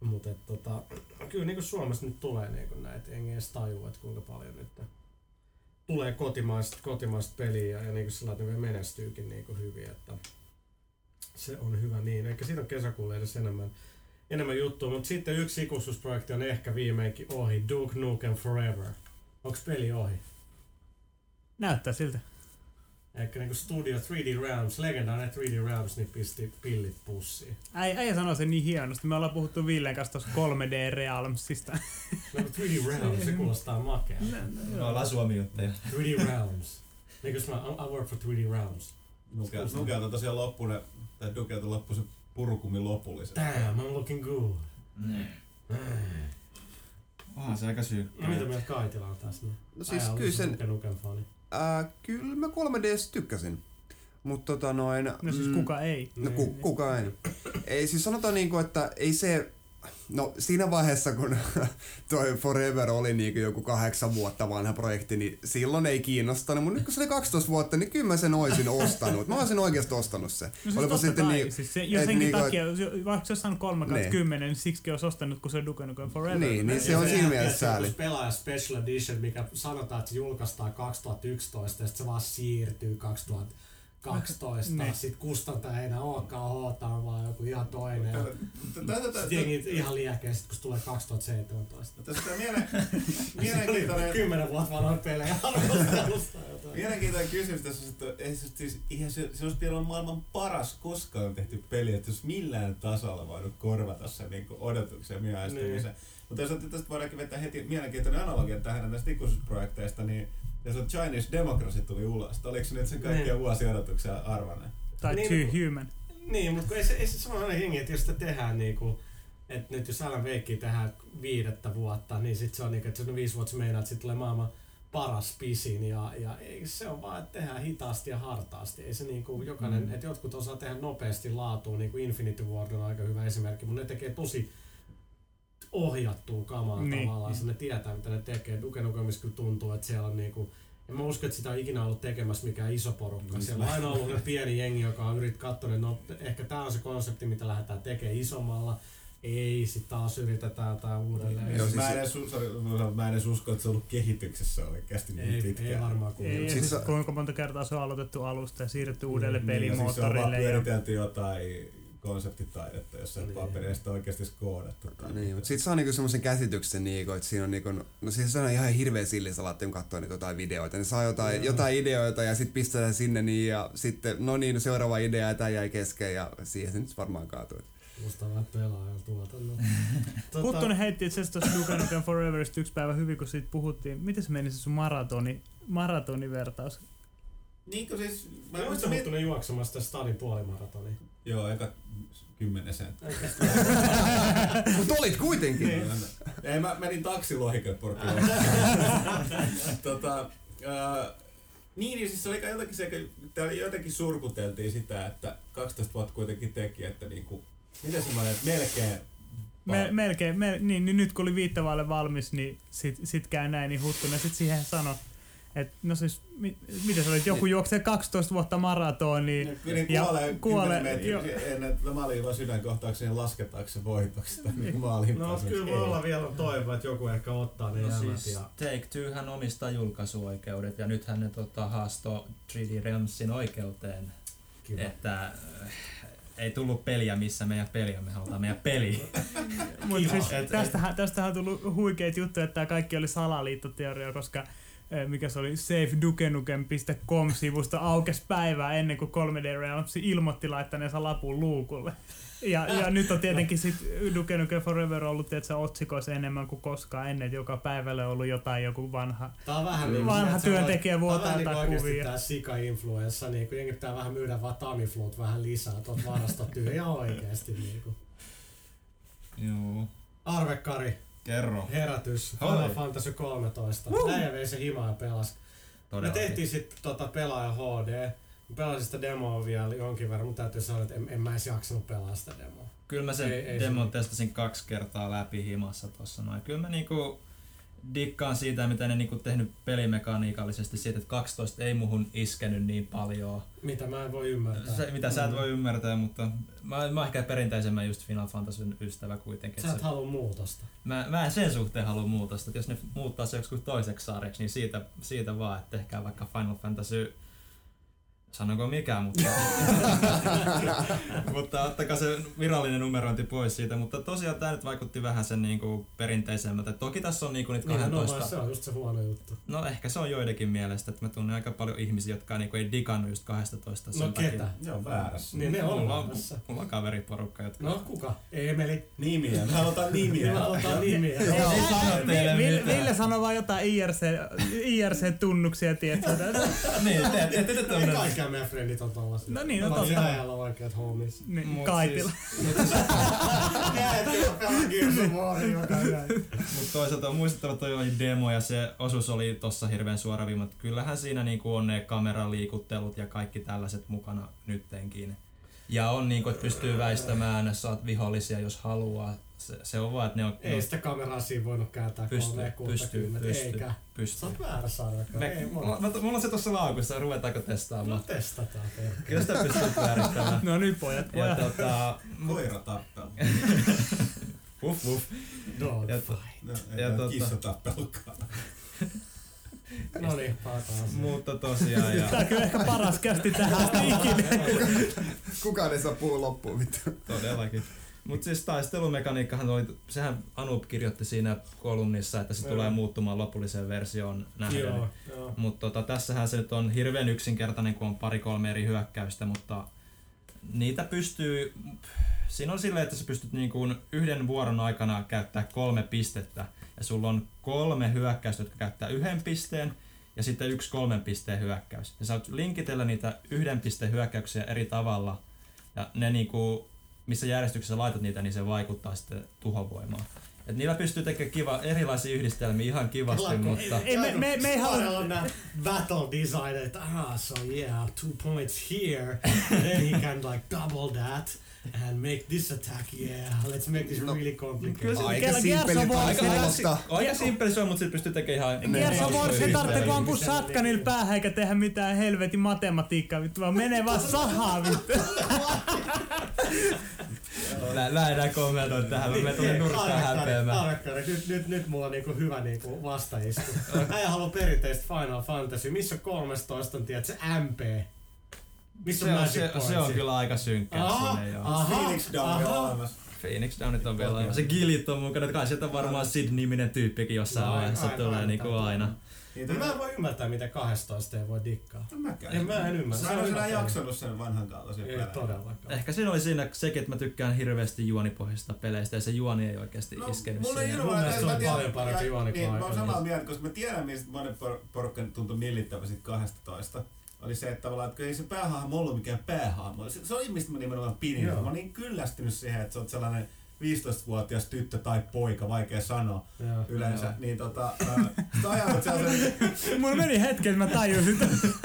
Mutta tota, kyllä niin Suomessa nyt tulee niin näitä, enkä edes tajua, että kuinka paljon nyt tulee kotimaista, kotimaista peliä ja niin sillä tavalla ne menestyykin niin hyvin, että se on hyvä niin. Eikä siitä on kesäkuulle edes enemmän, enemmän juttua, mutta sitten yksi ikuisuusprojekti on ehkä viimeinkin ohi, Duke Nukem Forever. Onks peli ohi? Näyttää siltä. Ehkä niinku Studio 3D Realms, legendaarinen 3D Realms, niin pisti pillit pussiin. Äi, äijä sanoi sen niin hienosti. Me ollaan puhuttu Villen kanssa tuossa 3D Realmsista. *laughs* No, mutta 3D Realms, se kuulostaa makea. Me ollaan Suomi-jutteja. 3D Realms. Niin kuin mä, I work for 3D Realms. Nukelta, nukelta tosiaan loppu ne, tai Dukelta loppu se purukumi lopullisesti. Damn, I'm looking good. Mm. Onhan se aika syykkä. No mitä mieltä Kaitila on tässä? No siis kyllä sen, Nuken Nuken fani. Ää, kyllä mä 3Ds tykkäsin. Mutta tota noin... No siis kuka ei. No ku, kuka ei. Ei siis sanotaan niinku, että ei se... No siinä vaiheessa, kun *laughs* toi Forever oli niinku joku kahdeksan vuotta vanha projekti, niin silloin ei kiinnostanut. Mutta nyt kun se oli 12 vuotta, niin kyllä mä sen oisin ostanut. Mä olisin oikeasti ostanut se. No siis Olipa totta sitten kai, niin, siis se, jos et senkin niinku, takia, vaikka se olisi saanut 3 Niin. 10, niin siksi olisi ostanut, kun se on Duke Nukem Forever. Niin, niin Ja se on siinä mielessä sääli. pelaaja Special Edition, mikä sanotaan, että se julkaistaan 2011 ja sitten se vaan siirtyy 2012. Niin. Sitten kustantaja ei enää olekaan Hotaan, vaan joku ihan toinen. Sitten jengi ihan liäkeä, sit kun se tulee 2017. Tässä on miele- *laughs* Oli mielenkiintoinen, Kymmenen vuotta vanhoja pelejä arvostelusta jotain. mielenkiintoinen kysymys tässä, on, että ei se, siis, ihan se, se olisi olla maailman paras koskaan tehty peli, että jos millään tasolla voinut korvata sen niin odotuksen ja myöhästymisen. Mutta jos tästä voidaankin vetää heti mielenkiintoinen analogia tähän näistä ikuisuusprojekteista, niin jos on Chinese Democracy tuli ulos, oliko se nyt sen kaikkia Niin. vuosiodotuksia arvainen? Tai Niin, Too no- Human. Niin, mutta ei se, ei se sano aina jengi, että jos sitä tehdään niinku, että nyt jos Alan Wake tehdään viidettä vuotta, niin sit se on niinku, että se on viisi vuotta se meinaa, että sit tulee maailman paras pisin ja, ja ei, se on vaan, että tehdään hitaasti ja hartaasti. Ei se niinku jokainen, mm. että jotkut osaa tehdä nopeasti laatuun, niin kuin Infinity Ward on aika hyvä esimerkki, mutta ne tekee tosi ohjattua kamaa Niin. niin. tavallaan, se ne tietää mitä ne tekee. Duke Nukemissa kyllä tuntuu, että siellä on niinku, en mä usko, että sitä on ikinä ollut tekemässä mikään iso porukka. Niin, Siellä on aina ollut ne pieni jengi, joka on yrittänyt katsoa, että no, ehkä tämä on se konsepti, mitä lähdetään tekemään isommalla. Ei, sit taas yritetään jotain uudelleen. Joo, siis mä, se- en edes, us- sorry, mä en edes usko, että se on ollut kehityksessä oikeasti niin ei, pitkään. ei varmaan Ei, kuulu. ja Siis siis kuinka monta kertaa se on aloitettu alusta ja siirretty uudelle Niin, ja siis se on vaan pelimoottorille. ja, pyöritelty jotain konseptitaidetta, jossa Niin. niin. paperilla sitä oikeasti koodattu. tai Niin, mutta sit saa niinku semmoisen käsityksen, niinku, että siinä on niinku, no siis se on ihan hirveä sillisalaatti, kun katsoo niitä jotain videoita. Niin saa jotain, Joo. jotain ideoita ja sitten pistetään sinne niin ja sitten, no niin, seuraava idea ja tää jäi kesken ja siihen se nyt varmaan kaatuu. Musta vähän pelaajan tuotannon. *laughs* Huttunen heitti itse asiassa tuossa Duke Nukem Foreverista yksi päivä hyvin, kun siitä puhuttiin. Miten se meni se sun maratoni, maratonivertaus? Niin kuin siis, mä Mä en oon muista, mit... juoksemaan sitä stadin puolimaratoni. Joo, eka kymmenen sen. Mutta olit kuitenkin! Niin. Ei, mä menin taksilohiköpurkkiin. *laughs* tota, ää, niin, niin siis se oli kai jotenkin se, täällä jotenkin surkuteltiin sitä, että 12 vuotta kuitenkin teki, että niinku, miten semmoinen, että melkein Me, melkein, me, niin, niin, nyt kun oli viittavalle valmis, niin sit, sit käy näin, niin Huttunen sit siihen sanoi, että no siis, mi, mitä se oli, joku juoksee 12 vuotta maratoniin, Niin, Ja kuolee, kuolee, ennen että maaliin sydänkohtauksen, niin lasketaanko se voitoksi tai niin maaliin No kyllä voi olla vielä toivoa, että joku ehkä ottaa ne No siis ja... Take Twohän omistaa julkaisuoikeudet ja nythän ne tota, haastoi 3D Realmsin oikeuteen, Kiva. että äh, ei tullut peliä, missä meidän peli on, me halutaan meidän peli. Mutta siis Et- tästähän, tästähän on tullut huikeita juttuja, että tämä kaikki oli salaliittoteoria, koska eh, mikä se oli, safedukenukem.com-sivusta aukesi päivää ennen kuin 3D Realms ilmoitti laittaneensa lapun luukulle. Ja, ja nyt on tietenkin sit Duke Nukem Forever ollut tietysti otsikoissa enemmän kuin koskaan ennen, että joka päivällä on ollut jotain joku vanha. Tää on vähän niin Vanha työntekijä vuotaa niinku oikeesti kuvia. Tää sika-influenssa, niinku jengi pitää vähän myydä vaan Tamiflut vähän lisää tuot varastotyö ihan oikeesti niinku. Joo. Arve Kari, Kerro. herätys. Final Fantasy 13. Näin vei se himaa ja pelas. Me Todellakin. tehtiin sitten tota pelaaja HD. Mä pelasin sitä demoa vielä jonkin verran, mutta täytyy sanoa, että en, en mä edes jaksanut pelaa sitä demoa. Kyllä mä sen Ei- ei demon se- testasin kaksi kertaa läpi himassa tossa noin. Kyllä mä niinku dikkaan siitä, mitä ne niinku tehnyt pelimekaniikallisesti siitä, että 12 ei muhun iskenyt niin paljon. Mitä mä en voi ymmärtää. Se, mitä sä et voi ymmärtää, mutta mä, mä ehkä perinteisemmän just Final Fantasyn ystävä kuitenkin. Sä Se, et halua muutosta. mä, mä en sen suhteen halua muutosta. että Jos ne muuttaa se joksikin toiseksi sarjaksi, niin siitä, siitä vaan, että tehkää vaikka Final Fantasy sanonko mikä, mutta, *laughs* mutta ottakaa se virallinen numerointi pois siitä. Mutta tosiaan tämä nyt vaikutti vähän sen niinku perinteisemmältä. Toki tässä on niinku niitä Niin, no, 12... se on just se huono juttu. No ehkä se on joidenkin mielestä, että mä tunnen aika paljon ihmisiä, jotka niinku ei digannut just 12 sen No ketä? takia. Ne on väärässä. Niin ne on mulla, on, mulla on kaveriporukka, jotka... No kuka? Emeli. Nimiä. Mä halutaan nimiä. Mä halutaan nimiä. *laughs* Ei sano teille Ville, mitään. Ville sanoi vaan jotain IRC, IRC-tunnuksia, tiedätkö? niin, te, te, te, te, Ei te, kaikkia meidän frendit on tollasia. No niin, no totta. Äijällä on oikeat homies. Niin, Mut Kaitila. *laughs* Mutta toisaalta on muistettava, että toi oli demo ja se osuus oli tossa hirveän suoraviiva. mutta Kyllähän siinä niinku on ne kameran liikuttelut ja kaikki tällaiset mukana nyttenkin. Ja on niinku, että pystyy väistämään, saat vihollisia jos haluaa. Se, se on vaan, että ne on... Ei sitä kameraa siinä voinut kääntää Pystyy, 360, pystyy, pystyy, eikä. Sä pystyy. oot väärässä Arvekka. Me, Ei, mulla, mulla. mulla on se tuossa laukussa, ruvetaanko No testaamaan? testataan. perkele. Kyllä sitä pystyy pyörittämään. No nyt pojat, Ja pojat. tota, Koira tappaa. *laughs* uff, uff. Dog Ja, fight. No, Ja ei tota- kissa tappelukaan. *laughs* No niin, mutta tosiaan, ja Tää on kyllä ehkä paras kästi tähän asti *laughs* ikinä. Kukaan ei saa puhua loppuun vittu. Todellakin. Mutta siis taistelumekaniikkahan oli, sehän Anup kirjoitti siinä kolumnissa, että se Joo. tulee muuttumaan lopulliseen versioon nähden. Joo, joo. Mutta tota, tässähän se nyt on hirveän yksinkertainen, kun on pari-kolme eri hyökkäystä, mutta niitä pystyy... Siinä on silleen, että sä pystyt niin kuin yhden vuoron aikana käyttää kolme pistettä. Ja sulla on kolme hyökkäystä, jotka käyttää yhden pisteen, ja sitten yksi kolmen pisteen hyökkäys. Ja sä voit linkitellä niitä yhden pisteen hyökkäyksiä eri tavalla. Ja ne niinku, missä järjestyksessä laitat niitä, niin se vaikuttaa sitten tuhovoimaan. Et niillä pystyy tekemään kiva, erilaisia yhdistelmiä ihan kivasti, kun- mutta... Ei, me, me, me ei halua... Battle design, että ah, so yeah, two points here, then he can like double that and make this attack, yeah, let's make this No, really complicated. kyllä se- Aika of aika- kuulostaa. Aika simppeli se on, mutta sitten pystyy tekemään ihan... Gears of War, se Niin, tarvitsee kun ampua niin, satkanilla niin. päähän eikä tehdä mitään helvetin matematiikkaa vittu, vaan menee vaan sahaa vittu. *laughs* Mä, mä enää kommentoi tähän, mä menen tuonne nurkkaan häpeämään. Arvekkari, nyt, nyt, nyt mulla on niinku hyvä niinku vastaistu. Äijä haluaa perinteistä Final Fantasy. Missä 13 on, tiedät, se MP? Missä Se on on, se, se on kyllä aika synkkää Aha, aha, Phoenix Down on olemassa. Phoenix Downit on vielä. Se Gilit on mukana, kai sieltä varmaan Sid-niminen tyyppikin jossain No, vaiheessa tulee aina, niinku aina. aina. Niitä Mä en voi ymmärtää, miten 12 ei voi dikkaa. En mäkään. En mä en ymmärrä. Sä Se on en peli. jaksanut sen vanhan kaltaisen Ei pelejä. todellakaan. Ehkä siinä oli siinä sekin, että mä tykkään hirveästi juonipohjaisista peleistä ja se juoni ei oikeasti No, iskenyt mulla ei siihen. Mun hirveä- mielestä se on tiedän- paljon parempi juoni kuin Niin, mä oon samaa mieltä, koska mä tiedän, mistä monen por- porukka tuntui millittävä sit 12. Oli se, että tavallaan, että ei se päähahmo ollut mikään päähahmo. Se, se oli mistä mä nimenomaan pidin. Joo. Mä oon niin kyllästynyt siihen, että sä oot sellainen 15-vuotias tyttö tai poika, vaikea sanoa Joo. yleensä. Joo. Niin tota, ää, sä ajaudut sellaisen, *laughs* Mulla meni hetken, että mä tajusin.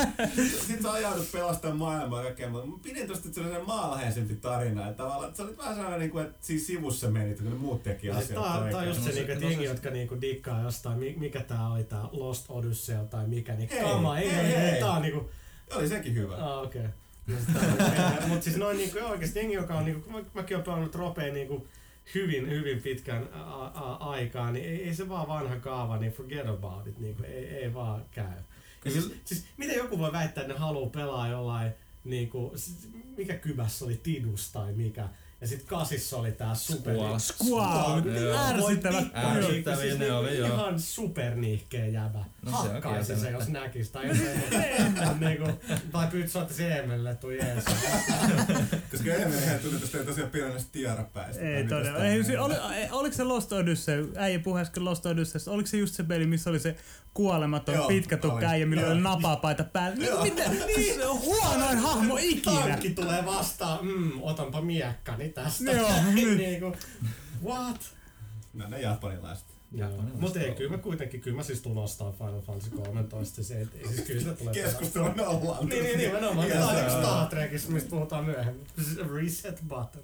*laughs* sit sä ajaudut pelastamaan maailmaa ja kaikkea, mutta mä pidin tosta että se oli sellainen maalaheisempi tarina. Että tavallaan, että se oli vähän sellainen, niin kuin, että siinä sivussa menit, kun ne muut teki Siis asioita. tää, tää on just se, se- niinku, että jengi, jotka niinku dikkaa jostain, mi- mikä tää oli tää Lost Odyssey tai mikä, niin Ei, kama, ei, ei, ei, ei. ei, tää on niinku, Oli sekin hyvä. ah okei. *laughs* Okay. Mut siis noin niinku oikeesti jengi, joka on niinku, mä, mäkin oon pelannut tropeen niinku hyvin, hyvin pitkän a- a- aikaa, niin ei, ei, se vaan vanha kaava, niin forget about it, niinku, ei, ei vaan käy. Ja siis, siis, miten joku voi väittää, että ne haluaa pelaa jollain, niinku, siis, mikä kybässä oli Tidus tai mikä, Ja sit kasissa oli tää super... Squall. Squall, ärsyttävä. Ärsyttäviä siis ne oli, joo. Ihan supernihkeä jäbä. No Hakkaisi se, jos näkis. Tai, jos ei, *laughs* *laughs* niinku, tai pyyt soittaisi Eemelle, tuu jees. *laughs* Koska Emelihän tunnetusti ei tosiaan pidä näistä tiarapäistä. Ei todella. Ei, se, oli, ei, oliko se Lost Odyssey, äijä puhui äsken Lost Odysseysta, oliko se just se peli, missä oli se kuolematon Joo, pitkä tukka äijä, millä oli napapaita päällä? Niin, mitä? Siis se on huonoin hahmo ikinä. Tankki tulee vastaan, mm, otanpa miekkani tästä. Joo. *laughs* niinku, what? No ne japanilaiset. Japanilaiset Mutta ei, kyllä mä kuitenkin, kyllä mä siis tuun ostaa Final Fantasy 13. Se, ei, siis kyllä sitä tulee Keskustelu nollaan. Niin, niin, nimenomaan. Joo, Tämä on yksi Star Trekissa, mistä puhutaan myöhemmin. Reset button.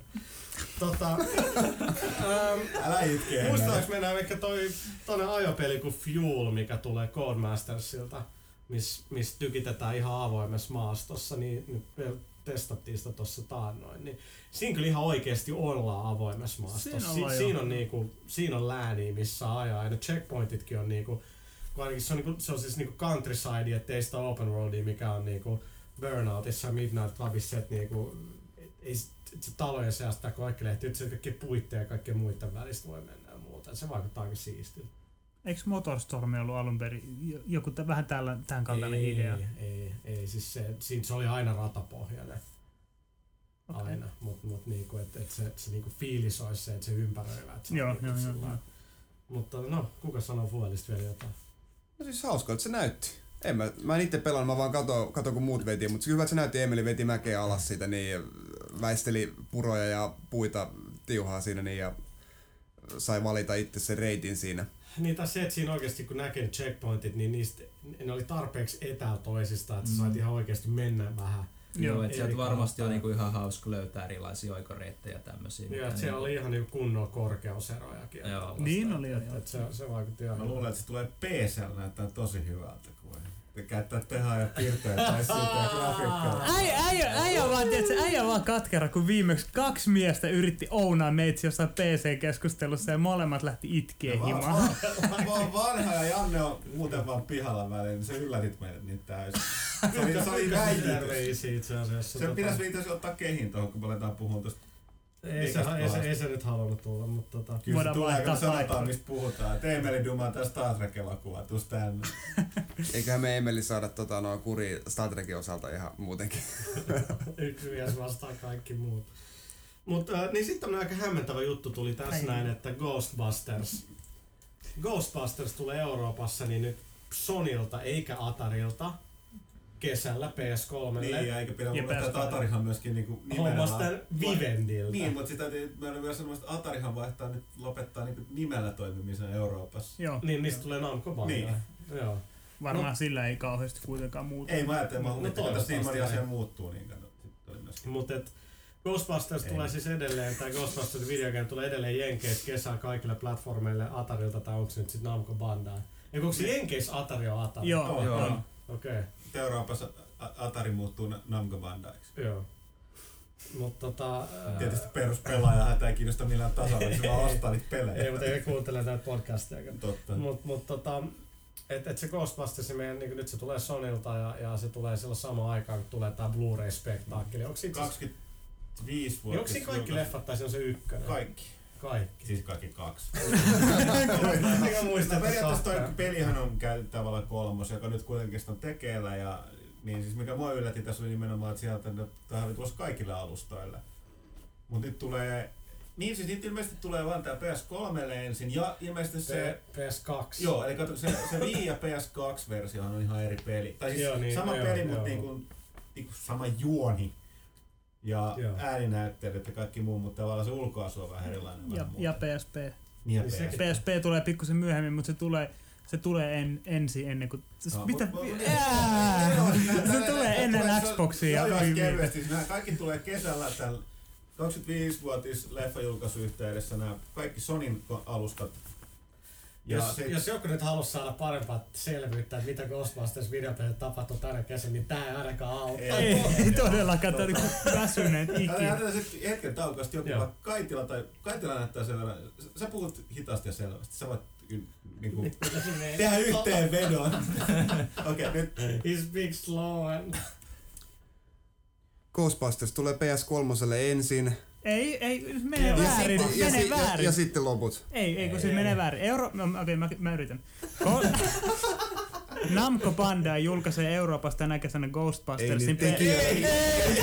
Tota, *laughs* ähm, Älä itke enää. muistaaks mennään vaikka toi tonne ajopeli kuin Fuel, mikä tulee Codemastersilta, missä mis tykitetään ihan avoimessa maastossa, niin nyt vielä testattiin sitä tuossa taannoin, niin siinä kyllä ihan oikeasti ollaan avoimessa maastossa. Siinä Si- siinä, on niinku, siinä on lääniä, missä ajaa, ja ne checkpointitkin on niinku, kun ainakin se on, niinku, se on siis niinku countryside, ettei sitä open worldia, mikä on niinku Burnoutissa ja Midnight Clubissa, että niinku, ei se talojen seasta kaikki lehti, että se kaikki puitteja ja kaikkien muiden välistä voi mennä ja muuta. Et Se vaikuttaa aika siistiltä. Eikö Motorstorm ollut alun perin jo- joku t- vähän tällä, tämän kaltainen ei, idea? Ei, ei, siis se, siinä se oli aina ratapohjainen. Okei. Aina, mutta mut niinku, että et se, se niinku fiilis olisi se, että se ympäröivä. Et se Joo, joo, joo. Mutta no, kuka sanoo Fuelista vielä jotain? No siis hauska, että se näytti. En mä, mä en itse pelannut, mä vaan kato, kato kun muut veti, mutta hyvä, että se näytti, Emeli veti mäkeä alas siitä, niin väisteli puroja ja puita tiuhaa siinä niin, ja sai valita itse sen reitin siinä. Niin tai se, että siinä oikeasti kun näkee ne checkpointit, niin niistä, ne oli tarpeeksi etäällä toisistaan, että sä sait Mm. ihan oikeasti mennä vähän. Joo, Joo, että sieltä varmasti on niinku ihan hauska löytää erilaisia oikoreittejä ja tämmöisiä. Ja mitä että siellä niinku- oli ihan niinku kunnon korkeuserojakin. ja Joo. Niin oli, Et- joo. et se, se vaikutti ihan Mä luulen, että se tulee PCllä näyttää tosi hyvältä, käyttää tehoa ja piirtejä tai ja grafiikkaa. Äijä, äijä, äijä, vaan, tiedätkö, äijä vaan katkera, kun viimeksi kaksi miestä yritti ounaa meitsi jossain PC-keskustelussa ja molemmat lähti itkee Ja himaan. vaan- vaan vanha ja Janne on muuten vaan pihalla väliin, niin se yllätit meidät niin täysin. Se oli, se oli asiassa. Se pitäisi pitäisi ottaa kehiin tuohon, kun me aletaan puhua tuosta. Ei, se, ei, se, ei se nyt halunnut tulla, mutta tota, Kyllä Voidaan se tulee, kun sanotaan, mistä puhutaan. Teemeli dumaa tästä Star Trek-elokuvaa, tuus tänne. *laughs* Eiköhän me Emeli saada tota, noin kuri Star Trekin osalta ihan muutenkin. *laughs* yksi mies vastaa kaikki muut. Mutta äh, niin sitten on aika hämmentävä juttu tuli tässä Ai. näin, että Ghostbusters. Ghostbusters tulee Euroopassa niin nyt Sonilta eikä Atarilta kesällä PS3. Niin, ja eikä pidä unohtaa, että PS3. Atarihan myöskin niinku Hommas nimellä... tän Vivendiltä. Niin, mutta sitä täytyy, mä olen vielä sanomassa, että Atarihan vaihtaa nyt, lopettaa niinku nimellä toimimisen Euroopassa. Joo, Niin, niistä tulee Namco Bandai. Niin. Joo. varmaan No. sillä ei kauheasti kuitenkaan muuta. Ei mä ajattelin, mä No, huomasin, että niin näin. asia muuttuu, niin. Mutta et Ghostbusters Ei. tulee siis edelleen, tai Ghostbusters videogame tulee edelleen Jenkeissä kesää kaikille platformeille Atarilta, tai onko se nyt sitten Namco Bandai? Eikö onko se Jenkeissä Atari on Atari? Joo, Joo, joo. joo. Okei, okay, Euroopassa Atari muuttuu Na- Namco Bandaiksi. joo. Mutta tota... ää, Tietysti peruspelaaja häntä ei kiinnosta millään tasolla, niin se vaan ostaa niitä pelejä. Ei, mutta ei kuuntele näitä podcasteja. Totta. Mutta mut, tota, et, et se Ghostbusters, meidän, niin nyt se tulee Sonilta ja, ja se tulee silloin samaan aikaan, kun tulee tää Blu-ray-spektaakkeli. Onko siinä, 25 niin vuotta. onko siinä kaikki leffat tai se on se ykkönen? Kaikki. Kaikki. Siis kaikki kaksi. *laughs* Mikä muistat, No, periaatteessa toi pelihän on tavallaan kolmos, joka nyt kuitenkin sitten on tekeillä ja niin siis mikä mua yllätti tässä oli nimenomaan, että sieltä ne- tämähän oli tulossa kaikille alustoille. Mut nyt tulee, niin siis nyt ilmeisesti tulee vaan tää PS3 ensin ja ilmeisesti se, P- PS2. joo, eli kato, se, se Wii ja PS2-versio on ihan eri peli. Tai siis Joo, niin, sama joo, peli, joo. mutta niin kuin, niin kuin sama juoni. Ja Joo. ääninäyttelijät ja kaikki muu, mutta tavallaan se ulkoasu on vähän erilainen. Ja, vähän ja. PSP. Niin ja Niin sekin. PS. PSP tulee pikkusen myöhemmin, mutta se tulee, se tulee en, ensin ennen kuin... No, mitä? mut- mut- Se tulee ennen tulee- se- Xboxia. Kevyesti. Nämä kaikki tulee kesällä tällä 25-vuotis leffajulkaisuyhteydessä nämä kaikki Sonin alustat. Ja Jos, se, jos joku nyt halusi saada parempaa selvyyttä, että mitä Ghostbusters videopelit tapahtuu tänä kesänä, niin tää ei ainakaan auta. Ei. Ei, ei todellakaan, tämä oli väsyneet Älä ikinä. jätä se hetken taukosta joku vaikka Kaitila tai Kaitila näyttää sen verran. Sä puhut hitaasti ja selvästi. Sä voit niinku, sinne ei- tehdä yhteenvedon. Okei, okay, nyt He speaks slow and... Ghostbusters tulee PS3 ensin, Ei, ei, menee. Ja väärin. sitten, ja, menee ja, väärin. ja sitten loput. Ei, ei, kun Ei, siis ei. menee väärin. Euro... No, okei, okay, mä, mä yritän. Ko- Namco Bandai julkaisee Euroopassa tänä kesänä Ghostbustersin. Ei nyt teki- ei, ei,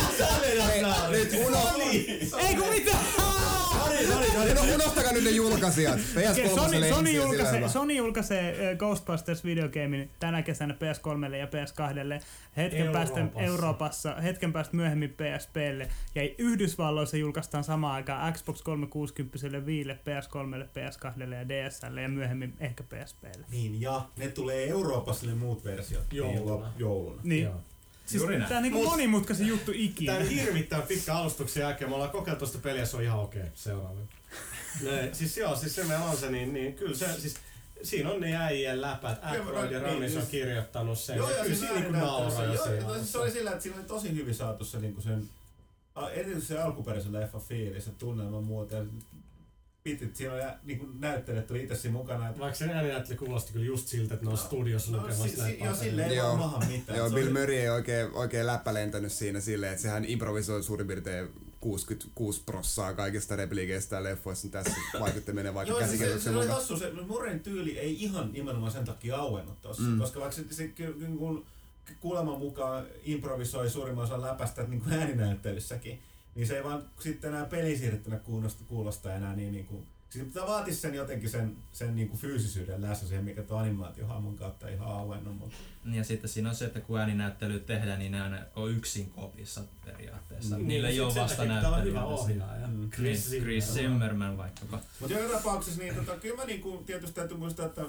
Nyt uno... ei kun mitä? No, unohtakaa nyt ne julkaisijat. PS3 Sony, Sony, julkaisee, julkaisee. Sony julkaisee äh, Ghostbusters videogamein tänä kesänä PS3 ja PS2. Hetken päästä Euroopassa. Euroopassa, hetken päästä myöhemmin PSPlle. Ja Yhdysvalloissa julkaistaan samaan aikaan Xbox 360, Viille, PS3, PS2 ja DSL ja myöhemmin ehkä PSPlle. Niin, ja ne tulee Euroopassa ne muut versiot. Jouluna. Niin, jouluna. Niin, Joo. siis Juuri näin. tää on niinku Mut- monimutkaisin juttu ikinä. Tämän hirvittävän pitkä alustuksen jälkeen me ollaan kokeiltu sitä peliä, se on ihan okei. Seuraava. Ne, siis joo, siis se meillä on se, niin, niin kyllä se, siis siinä on ne äijien läpät, Aykroyd ja niin, Ramis on just- kirjoittanut sen. Joo, ja ja kyllä siis siinä niinku nauraa jo Joo, siinä. no, siis se oli sillä, että siinä oli tosi hyvin saatu se, niinku sen, erityisesti se alkuperäisen leffa fiilis, se tunnelma muuta. Ja pitit, siinä oli niinku näyttelijät oli itse siinä mukana. Että Vaikka se ääninäyttely kuulosti kyllä just siltä, että ne on studiossa no, lukemassa si, näitä si, joo, silleen ei Joo. vaan maha mitään. Joo, Se Bill Murray ei oikein, oikein läppä lentänyt siinä silleen, että sehän improvisoi suurin piirtein 66 prossaa kaikista repliikeistä ja leffoissa. Tässä vaikutti menee vaikka Joo, se, se, käsikirjoituksen se oli mukaan. hassu, se Murrayn tyyli ei ihan nimenomaan sen takia auennut tossa, Mm. koska vaikka se, se niin kun kuuleman mukaan improvisoi suurimman osan läpästä niin kuin ääninäyttelyssäkin, niin se ei vaan sitten enää pelisiirrettynä kuulosta, kuulosta enää niin, niin kuin, siis pitää vaatisi sen jotenkin sen, sen niin kuin fyysisyyden läsnä siihen, mikä tuo animaatiohahmon kautta ihan auennut, mutta Ja sitten siinä on se, että kun ääninäyttely tehdään, niin ne on yksin kopissa periaatteessa. Niin, Niillä ei ole vasta hyvä ohjaaja. Mm. Chris Niin, Chris Zimmer. Zimmerman vaikkapa. Mutta joka tapauksessa niin, tota, kyllä mä niinku, tietysti täytyy muistaa, että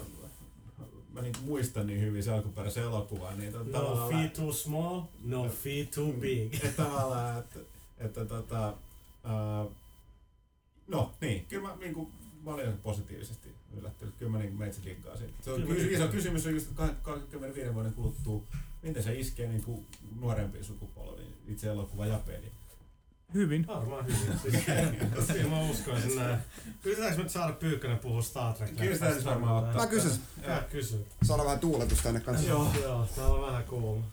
mä niinku muistan niin hyvin se alkuperäisen elokuvan, niin tota, No tavallaan- fee too small, no fee too big. että tavallaan, että, että tota, ää, no niin, kyllä mä, niin kuin, mä olin positiivisesti yllättynyt. Kyllä mä niin meitsi liikaa siitä. Se on Kyllä mä kysy, iso kysymys on just, että 25 vuoden kuluttua, miten se iskee niin kuin nuorempiin sukupolviin, itse elokuva ja peli. Hyvin. Varmaan hyvin. *laughs* Siis, kyllä mä uskoisin näin. Yritetäänkö nyt saada Pyykkönen puhua Star Trek? Kyllä sitä varmaan ottaa. Mä kysyn. Kyllä kysy. Saada vähän tuuletusta tänne kanssa. Joo, joo, tää on vähän kuuma.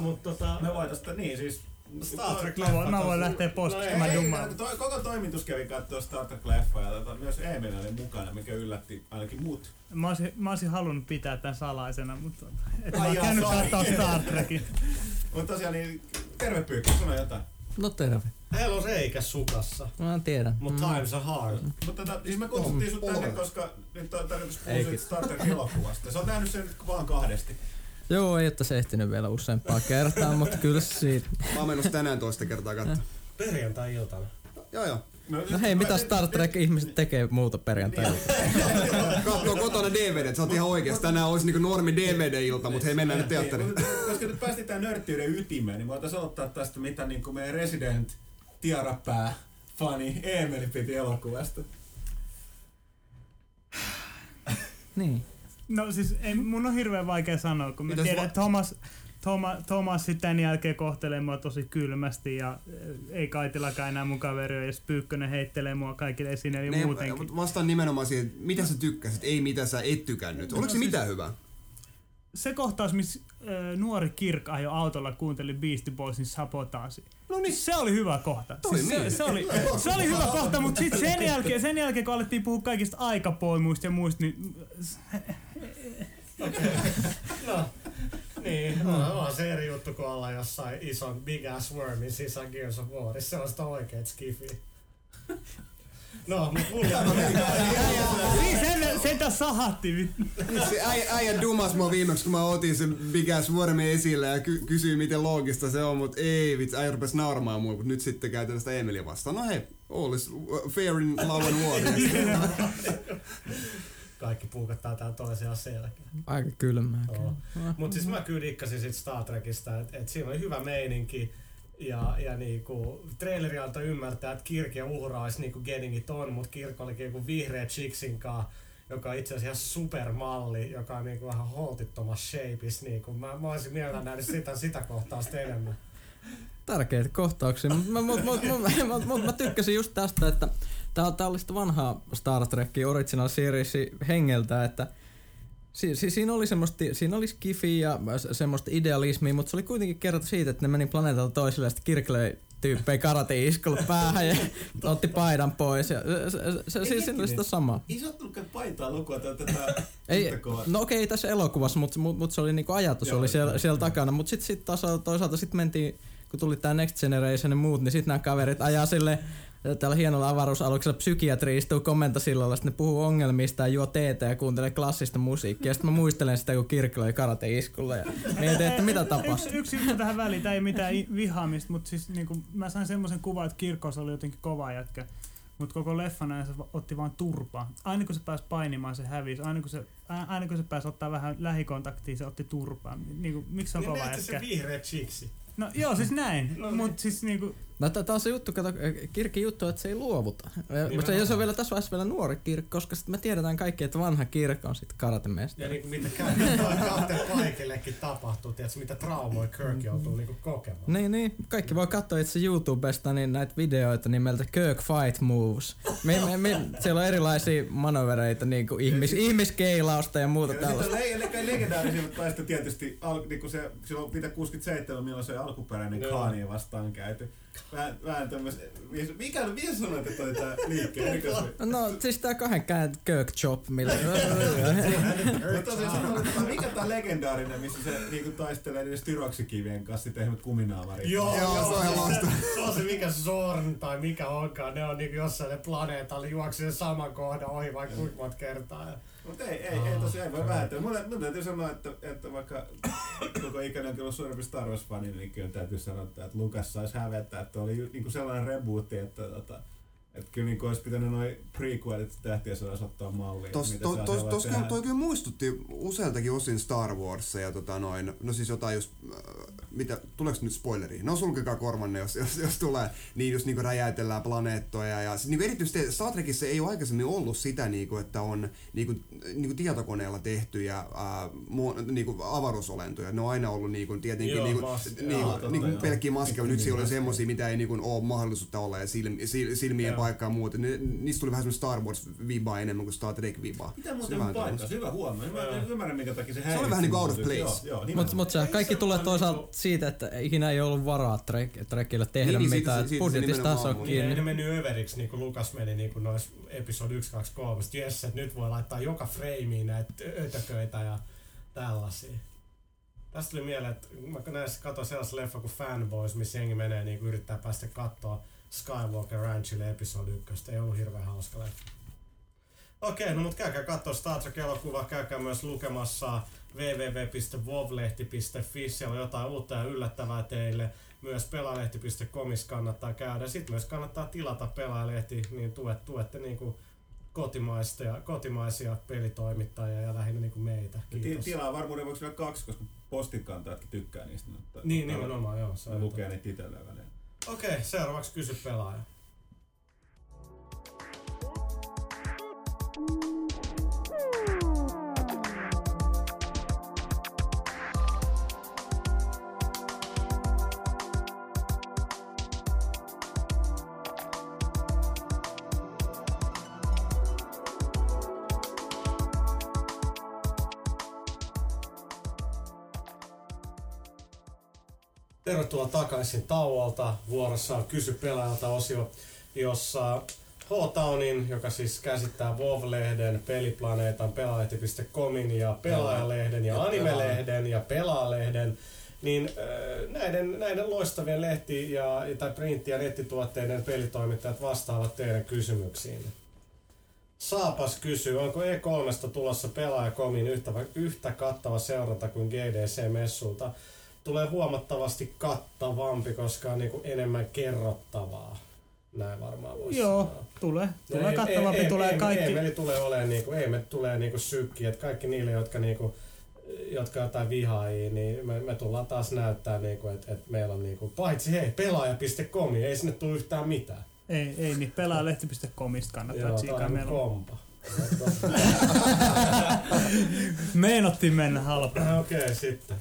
Mut tota... Me voitaisiin niin siis... Star Trek Mä voin, mä voin lähteä pois, No koska ei, mä dummaan. toi, koko toimitus kävi katsoa Star Trek-leffa ja tota, myös Emil oli mukana, mikä yllätti ainakin muut. Mä olisin, mä olisin halunnut pitää tämän salaisena, mutta et Ai mä oon käynyt katsoa Star Trekin. *laughs* Mutta tosiaan niin, terve Pyykkä, sano jotain. No terve. Heillä on reikä sukassa. Mä tiedän. Mut Mm. times are hard. Mutta tota, siis me kutsuttiin sut tänne, koska nyt on tarkoitus puhua Star Trek-elokuvasta. Sä oot nähnyt sen vaan kahdesti. Joo, ei ole ehtinyt vielä useampaa kertaa, mutta kyllä siitä. Mä oon menossa tänään toista kertaa katsoa. Perjantai-iltana. Joo joo. No hei, mitä Star Trek-ihmiset tekee muuta perjantaina? Katsoo kotona DVD, sä oot ihan oikeesti. Tänään olisi niinku normi DVD-ilta, mut hei mennään nyt teatteriin. Niin, mutta koska nyt päästiin tän nörttiyden ytimeen, niin voitaisiin ottaa tästä, mitä niin kuin meidän Resident Tiarapää fani Eemeli piti elokuvasta. Niin. No siis ei, mun on hirveän vaikea sanoa, kun mä tiedän, että Thomas, Thomas, Thomas sitten tämän jälkeen kohtelee mua tosi kylmästi ja eh, ei Kaitilakaan enää mun kaveri ole, ja Pyykkönen heittelee mua kaikille esineille ja Ne, muutenkin. mut vastaan nimenomaan siihen, että mitä sä tykkäsit, ei mitä sä et tykännyt. Oliko se siis- mitään hyvää? Se kohtaus, missä äh, nuori Kirk ajoi autolla kuunteli Beastie Boysin sabotaasi. No niin. Se oli hyvä kohta. Siis se, Toimii. se, oli, se oli hyvä kohta, mutta sitten sen jälkeen, sen jälkeen, kun alettiin puhua kaikista aikapoimuista ja muista, niin No, niin, on, on se eri juttu kuin olla jossain ison Big Ass Wormin sisään Gears of Warissa. Se on sitä oikeet skifi. No, mut mulla on Siis sen, sen tässä sahatti. Se äijä, äijä dumas mua viimeksi, kun mä otin sen Big Ass Wormi esille ja ky- kysyin, miten loogista se on, mutta ei vitsi, äijä rupes nauramaan mua, mutta nyt sitten käytän sitä Emilia vastaan. No hei, all is fair in love and war. *laughs* Kaikki puukattaa täällä toisiaan selkään. Aika kylmää. Joo. kyllä. Mut siis mä kyllä dikkasin sit Star Trekista, että et siinä oli hyvä meininki. Ja, ja niinku, traileri antoi ymmärtää, että Kirk ja Uhra olisi niinku Geningit on, mutta Kirk olikin joku vihreä chiksinkaa, joka on itse asiassa supermalli, joka on niinku vähän holtittomassa shapeissa. Niinku. Mä, mä olisin mielellään nähnyt sitä, sitä kohtaa sitten enemmän. Tärkeitä kohtauksia, mutta mä, mut, mut, mut, mut, mut, mä tykkäsin just tästä, että tää, oli sitä vanhaa Star Trek Original Series hengeltä, että si, si, siinä oli semmoista, siinä oli skifi ja semmoista idealismia, mutta se oli kuitenkin kerta siitä, että ne meni planeetalta toiselle ja sitten Kirk löi tyyppejä karate iskulla päähän ja *laughs* otti paidan pois. Ja se, se, se, siis siinä oli sitä samaa. Ei sä ottanutkaan paitaa lukua tätä Ei, no okei, tässä elokuvassa, mutta mut, mut se oli niinku ajatus Joo, oli siellä, siellä takana. Mutta sitten sit taas toisaalta sit mentiin, kun tuli tää Next Generation ja muut, niin sitten nämä kaverit ajaa sille tällä hienolla avaruusaluksella psykiatri istuu kommentosillalla, sitten ne puhuu ongelmista ja juo teetä ja kuuntelee klassista musiikkia. Sitten mä muistelen sitä, kun Kirkko oli karate iskulla ja mietin, että mitä tapas. Yksi, yksi juttu tähän väliin, tää ei mitään vihaamista, mutta siis niinku, mä sain semmoisen kuvan, että Kirkos oli jotenkin kova jätkä. Mutta koko leffan ajan se otti vaan turpaa. Aina kun se pääsi painimaan, se hävisi. Aina kun se, aina kun se pääsi ottaa vähän lähikontaktia, se otti turpaa. Niinku, miksi se on Niin kova näette se jätkä? vihreä chiksi. No joo, siis näin. No Mut siis niinku, No tää on se juttu, kato, Kirkki juttu, että se ei luovuta. Niin Mutta jos on vielä tässä vaiheessa vielä nuori Kirkko, koska sitten me tiedetään kaikki, että vanha Kirkko on sitten Ja karatemestari. niinku mitä käy *laughs* kahteen paikillekin tapahtuu, tiedätkö, mitä traumoja Kirk joutuu niinku kokemaan. Niin, niin. Kaikki voi katsoa itse YouTubesta niin näitä videoita nimeltä Kirk Fight Moves. Me, me, me, siellä on erilaisia manövereitä, niin kuin ihmis, ihmiskeilausta ja muuta Ja sitten tällaista. le- le- legendaarisimmat taistelut tietysti, al, niinku se, silloin mitä 67, milloin se alkuperäinen. Khaania vastaan käyty. Vähän, vähän tämmöis, mikä, mikä sanoit, että oli tää liikkeen? No siis tää kahden käden Kirk Chop, millä... *laughs* *laughs* Mikä tää legendaarinen, missä se niinku taistelee niiden styroksikivien kanssa sitten esimerkiksi kuminaamarit. Joo, Joo, se on ihan loistava. Se on se mikä Zorn tai mikä onkaan, ne on niinku jossain ne planeetalla juoksee saman kohdan ohi vaikka kuinka monta kertaa. Mutta ei, ei, ei tosiaan ei voi vähätellä. Mun, mun täytyy sanoa, että, että vaikka koko ikäni on kyllä suurempi Star Wars-fani, niin kyllä täytyy sanoa, että Lucas saisi hävetä, että oli niinku sellainen rebootti, että, tota, että kyllä niinku olisi pitänyt noin prequelit tähtiä sodas ottaa malliin. Tos, mitä to, se tos, tos, toi kyllä muistutti useiltakin osin Star Warsia ja tota noin, no siis jotain just, äh, mitä, tuleeko nyt spoileri? No sulkekaa korvanne, jos, jos, jos tulee. Niin just niinku räjäytellään planeettoja ja sit niinku erityisesti Star Trekissa ei ole aikaisemmin ollut sitä niinku, että on niinku, niinku tietokoneella tehtyjä äh, mu, niinku avaruusolentoja. Ne on aina ollut niinku, tietenkin Joo, niinku, mas- niinku, joo, totta, niinku joo. pelkkiä maskeja, nyt siellä oli Maskeja. semmosia, mitä ei niinku ole mahdollisuutta olla ja silmi, sil, silmien Joo. Paikkaa ja muuta. Ne, niistä tuli vähän semmoista Star Wars-vibaa enemmän kuin Star Trek-vibaa. Mitä Se muuten paikassa? Hyvä huomio. Mä en ymmärrä, minkä takia se häiritsi. oli vähän niinku out of mut- place. Joo, joo, Mutta mut se kaikki se tulee toisaalta niinku- siitä, että ikinä ei ollut varaa trek, Trekille tehdä Niin, niin, mitään. se- siitä se budjetista taas on. Niin, ei ne kiinni. mennyt överiksi, niin kuin Lukas meni niin kuin noissa episodi 1, 2, 3. Jes, että nyt voi laittaa joka frameen näitä ötököitä ja tällaisia. Tästä tuli mieleen, että mä näissä katsoin sellaisen leffa kuin Fanboys, missä jengi menee niin kuin yrittää päästä katsoa Skywalker Ranchille episodi 1. Ei ollut hirveän hauska leffa. Okei, no mut käykää katsoa Star Trek-elokuvaa, käykää myös lukemassa www.vovlehti.fi, siellä on jotain uutta ja yllättävää teille. Myös pelaalehti.comissa kannattaa käydä. Sitten myös kannattaa tilata pelaalehti, niin tuet, tuette niinku kotimaista ja, kotimaisia pelitoimittajia ja lähinnä niinku meitä. Ja ti- Kiitos. Tilaa varmuuden vuoksi vielä kaksi, koska postinkantajatkin tykkää niistä. Mutta, Niin, nimenomaan, joo. Se lukee niitä itselleen. Okei, seuraavaksi kysy pelaaja. Tervetuloa takaisin tauolta. Vuorossa on Kysy pelaajalta osio, jossa H-Townin, joka siis käsittää WoW-lehden, Peliplaneetan, pelaalehti.comin ja Pelaajalehden ja Animelehden ja Pelaalehden, niin äh, näiden, näiden loistavien lehti- ja, tai printti- ja nettituotteiden pelitoimittajat vastaavat teidän kysymyksiin. Saapas kysyy, onko E3 tulossa pelaajakomin yhtä, yhtä kattava seuranta kuin GDC-messulta? Tulee huomattavasti kattavampi, koska on niinku enemmän kerrottavaa. Näin varmaan voisi Joo, sanoa. tulee. No Tulee ei- kattavampi, ei- tulee ei- kaikki. Ei, meillä tulee olemaan niinku, ei me tulee niinku sykki, että kaikki niille, jotka niinku, jotka on jotain vihaajia, niin me, me tullaan taas näyttää, niinku, että et meillä on niinku, paitsi hei, pelaaja.com, ei sinne tule yhtään mitään. Ei, ei niin. Pelaajalehti.comista kannattaa Joo, tsiikaa. on Meillä niinku on... kompa. *laughs* Meinottiin mennä halpaan. Okei, okay, sitten.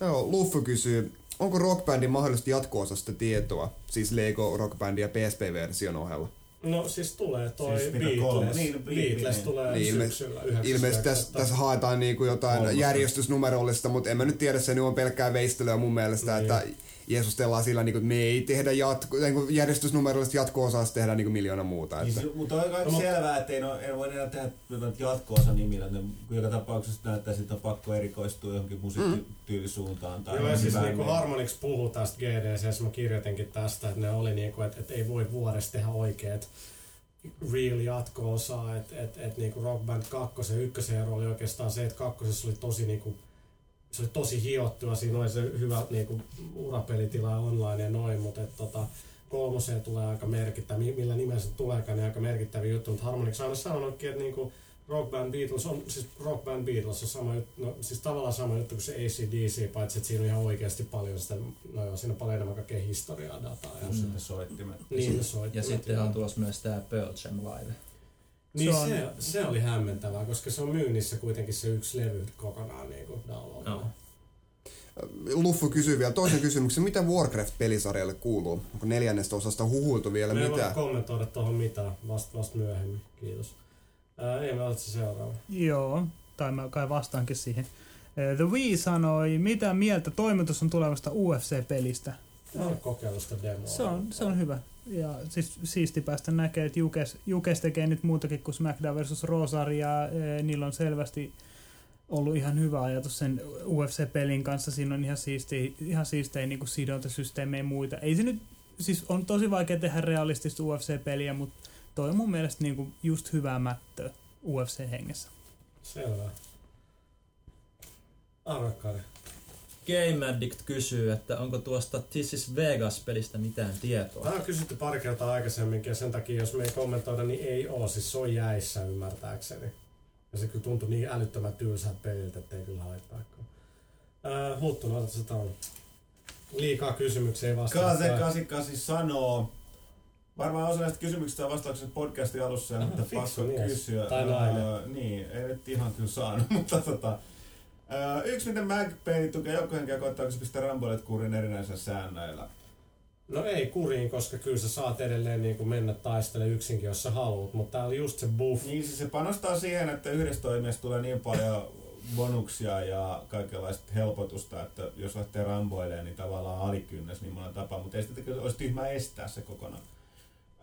Joo, Luffu kysyy, onko Rockbandin mahdollisesti jatko-osasta tietoa, siis Lego Rockbandin ja PSP-version ohella? No siis tulee toi Siis mitä kolme? Beatles. Niin, Beatles niin. tulee Niin, ilme- syksyllä 9. Ilmeisesti tässä, tässä haetaan niinku jotain järjestysnumerollista, mutta en mä nyt tiedä, se nyt on pelkkää veistelyä mun mielestä, Niin. että jeesustellaan sillä, niin kuin, että me ei tehdä jatko, niin kuin järjestysnumeroista jatko-osaa, tehdään niin kuin miljoona muuta. Niin, Että. se- mutta on aika No, selvää, että ei, no, ei voi enää tehdä jotain jatko-osa nimillä. Ne, kun joka tapauksessa näyttää, että on pakko erikoistua johonkin musiikkityylisuuntaan. Tai Joo, ja siis niinku niin- Harmonix puhuu tästä GDC, mä kirjoitinkin tästä, että ne oli niinku, että, että ei voi vuodessa tehdä oikeet real jatko-osaa, että et, et niinku Rock Band 2 ja 1 ero oli oikeastaan se, että kakkosessa oli tosi niinku se oli tosi hiottu ja siinä oli se hyvä niinku, urapelitila online ja noin, mutta et, tota, kolmoseen tulee aika merkittävä, mi- millä nimellä se tuleekaan, niin aika merkittävä juttu, mutta Harmonix on aina sanonutkin, että niinku, Rock Band Beatles on, siis Rock Band Beatles on sama juttu, no, siis tavallaan sama juttu kuin se ACDC, paitsi että siinä on ihan oikeasti paljon sitä, no joo, siinä on paljon enemmän kaikkea historiaa, dataa ja Plus sitten soittimet. niin soittimet. Ja sitten on tulossa myös tää Pearl Jam Live. Niin Se on- se, se, oli hämmentävää, koska se on myynnissä kuitenkin se yksi levy kokonaan niin kuin downloadilla. Joo. Luffu kysyy vielä toisen kysymyksen, mitä Warcraft-pelisarjalle kuuluu? Onko neljännestä osasta huhuiltu vielä Me ei mitä? voi kommentoida tuohon mitään, vasta vast myöhemmin. Kiitos. Ää, ei me se seuraava. Joo, tai mä kai vastaankin siihen. The Wii sanoi, mitä mieltä toimitus on tulevasta UFC-pelistä. Kokeillut sitä demoa. Se on, se on hyvä. Ja siis siisti päästä näkee, että Jukes, Jukes tekee nyt muutakin kuin SmackDown vs. Rosaria. Eh, Niillä on selvästi ollut ihan hyvä ajatus sen UFC-pelin kanssa. Siinä on ihan siistiä, ihan siistejä niin sidontasysteemejä ja muita. Ei se nyt, siis on tosi vaikea tehdä realistista UFC-peliä, mutta toi on mun mielestä niin kuin just hyvää mättöä UFC-hengessä. Selvä. Arvakkari. Game Addict kysyy, että onko tuosta This is Vegas-pelistä mitään tietoa. Tämä on kysytty pari kertaa aikaisemminkin ja sen takia, jos me ei kommentoida, niin ei oo. Siis se on jäissä ymmärtääkseni. Ja se kyllä tuntui niin älyttömän tylsältä peliltä, että ei kyllä haittaakaan. Ää, Huttunen, otat se tämän. Liikaa kysymyksiä ei vastata. Kase 88 sanoo, varmaan osa näistä kysymyksistä on vastauksessa podcastin alussa, Aha, mutta pakko mies. kysyä. Tai nainen. Ää, niin, ei nyt ihan kyllä saanut, *laughs* mutta tota, yksi miten MagPay tukee joukkohenkeä koettaako se pistää ramboilet kuriin erinäisillä säännöillä. No ei kuriin, koska kyllä sä saat edelleen niin kuin mennä taistelemaan yksinkin, jos sä haluat, mutta tää oli just se buff. Niin siis se panostaa siihen, että yhdessä toimijassa tulee niin paljon bonuksia ja kaikenlaista helpotusta, että jos lähtee ramboilemaan, niin tavallaan alikynnes niin monella tapaa, mutta ei sitä olisi tyhmää estää se kokonaan.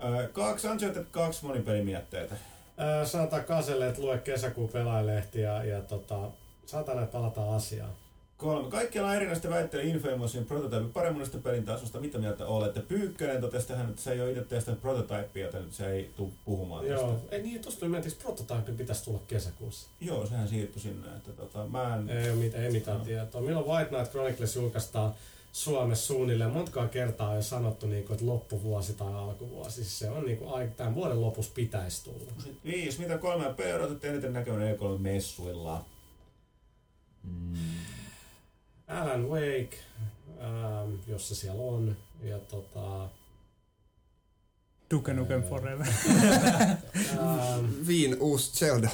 Öö, kaksi Uncharted kaksi monipelimietteitä. Ää, sanotaan Kaselle, että lue kesäkuun pelaajalehti ja, ja tota, saatana että palataan asiaan. Kolme. Kaikkialla on erinäistä väitteitä Infamousin prototyypin paremmuudesta pelin tasosta. Mitä mieltä olette? Pyykkönen totesi tähän, että se ei ole itse testannut prototyyppiä, joten se ei tule puhumaan Joo, tästä. ei niin, tosta tuli miettiä, prototype pitäisi tulla kesäkuussa. Joo, sehän siirtyi sinne. Että tota, mä en... Ei, ole mit, ei mitään No. tietoa. Milloin White Knight Chronicles julkaistaan Suomessa suunnilleen montakaan kertaa on jo sanottu, niin kuin, että loppuvuosi tai alkuvuosi. Siis se on niin kuin, tämän vuoden lopussa pitäisi tulla. Viisi. Mitä kolme P eniten näkevän E3-messuilla? Alan Wake, ähm, jos se siellä on. Ja tota, Duke Nukem Forever. *laughs* ähm, Viin uusi Zelda.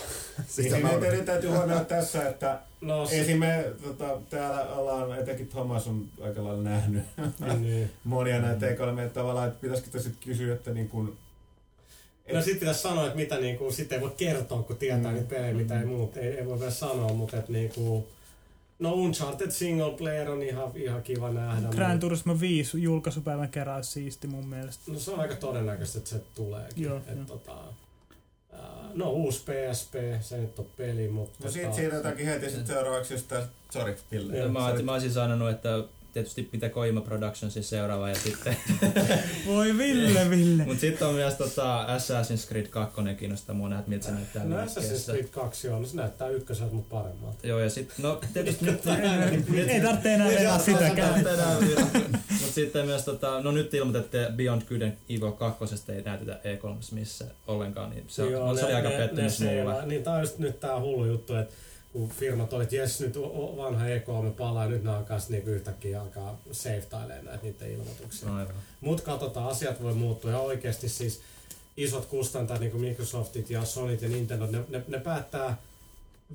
Sitä Siis mä nyt, odotan. nyt täytyy huomioida tässä, että no, se, esim. me tota, täällä ollaan, etenkin Thomas on aika lailla nähnyt niin. *laughs* monia näitä E3, että tavallaan, että pitäisikö tässä kysyä, että niin kuin, No sitten pitäisi sanoa, että mitä niinku, sit ei voi kertoa, kun tietää Mm. niitä pelejä, mitä ei muut, ei, ei voi vielä sanoa, mutta et niinku, no Uncharted single player on ihan, ihan kiva nähdä. Gran Turismo 5 julkaisupäivän kerran olisi siisti mun mielestä. No se on aika todennäköistä, että se tuleekin. Joo, et, joo. tota, no uusi PSP, se nyt on peli, mutta... no siitä siirrytäänkin heti sitten seuraavaksi just tää, sorry, Ville. Mä, mä olisin sanonut, että tietysti pitää Koima Productionsin seuraava ja sitten *laughs* Voi Ville, Ville. Mut sitten on myös tota Assassin's Creed 2 kiinnostaa mua nähdä, miltä se näyttää No Assassin's. Creed 2 on, no se näyttää ykköseltä, mutta paremmalta. Joo, ja sit, no tietysti *laughs* nyt... Ei tarvitse enää vedä sitäkään. Mutta sitten myös, tota, no nyt ilmoitettiin että Beyond Good and Evil 2 ei näytetä E3 missä ollenkaan, niin se, Joo, se oli aika pettymys mulle. Niin tää on just nyt tää hullu juttu, että kun firmat oli, että jes nyt vanha E3 palaa ja nyt ne alkaa niinku yhtäkkiä alkaa save näitä niiden ilmoituksia. No, aivan. Mut katsotaan, asiat voi muuttua ja oikeasti siis isot kustantajat niin kuin Microsoftit ja Sonyt ja Nintendo, ne, ne, ne päättää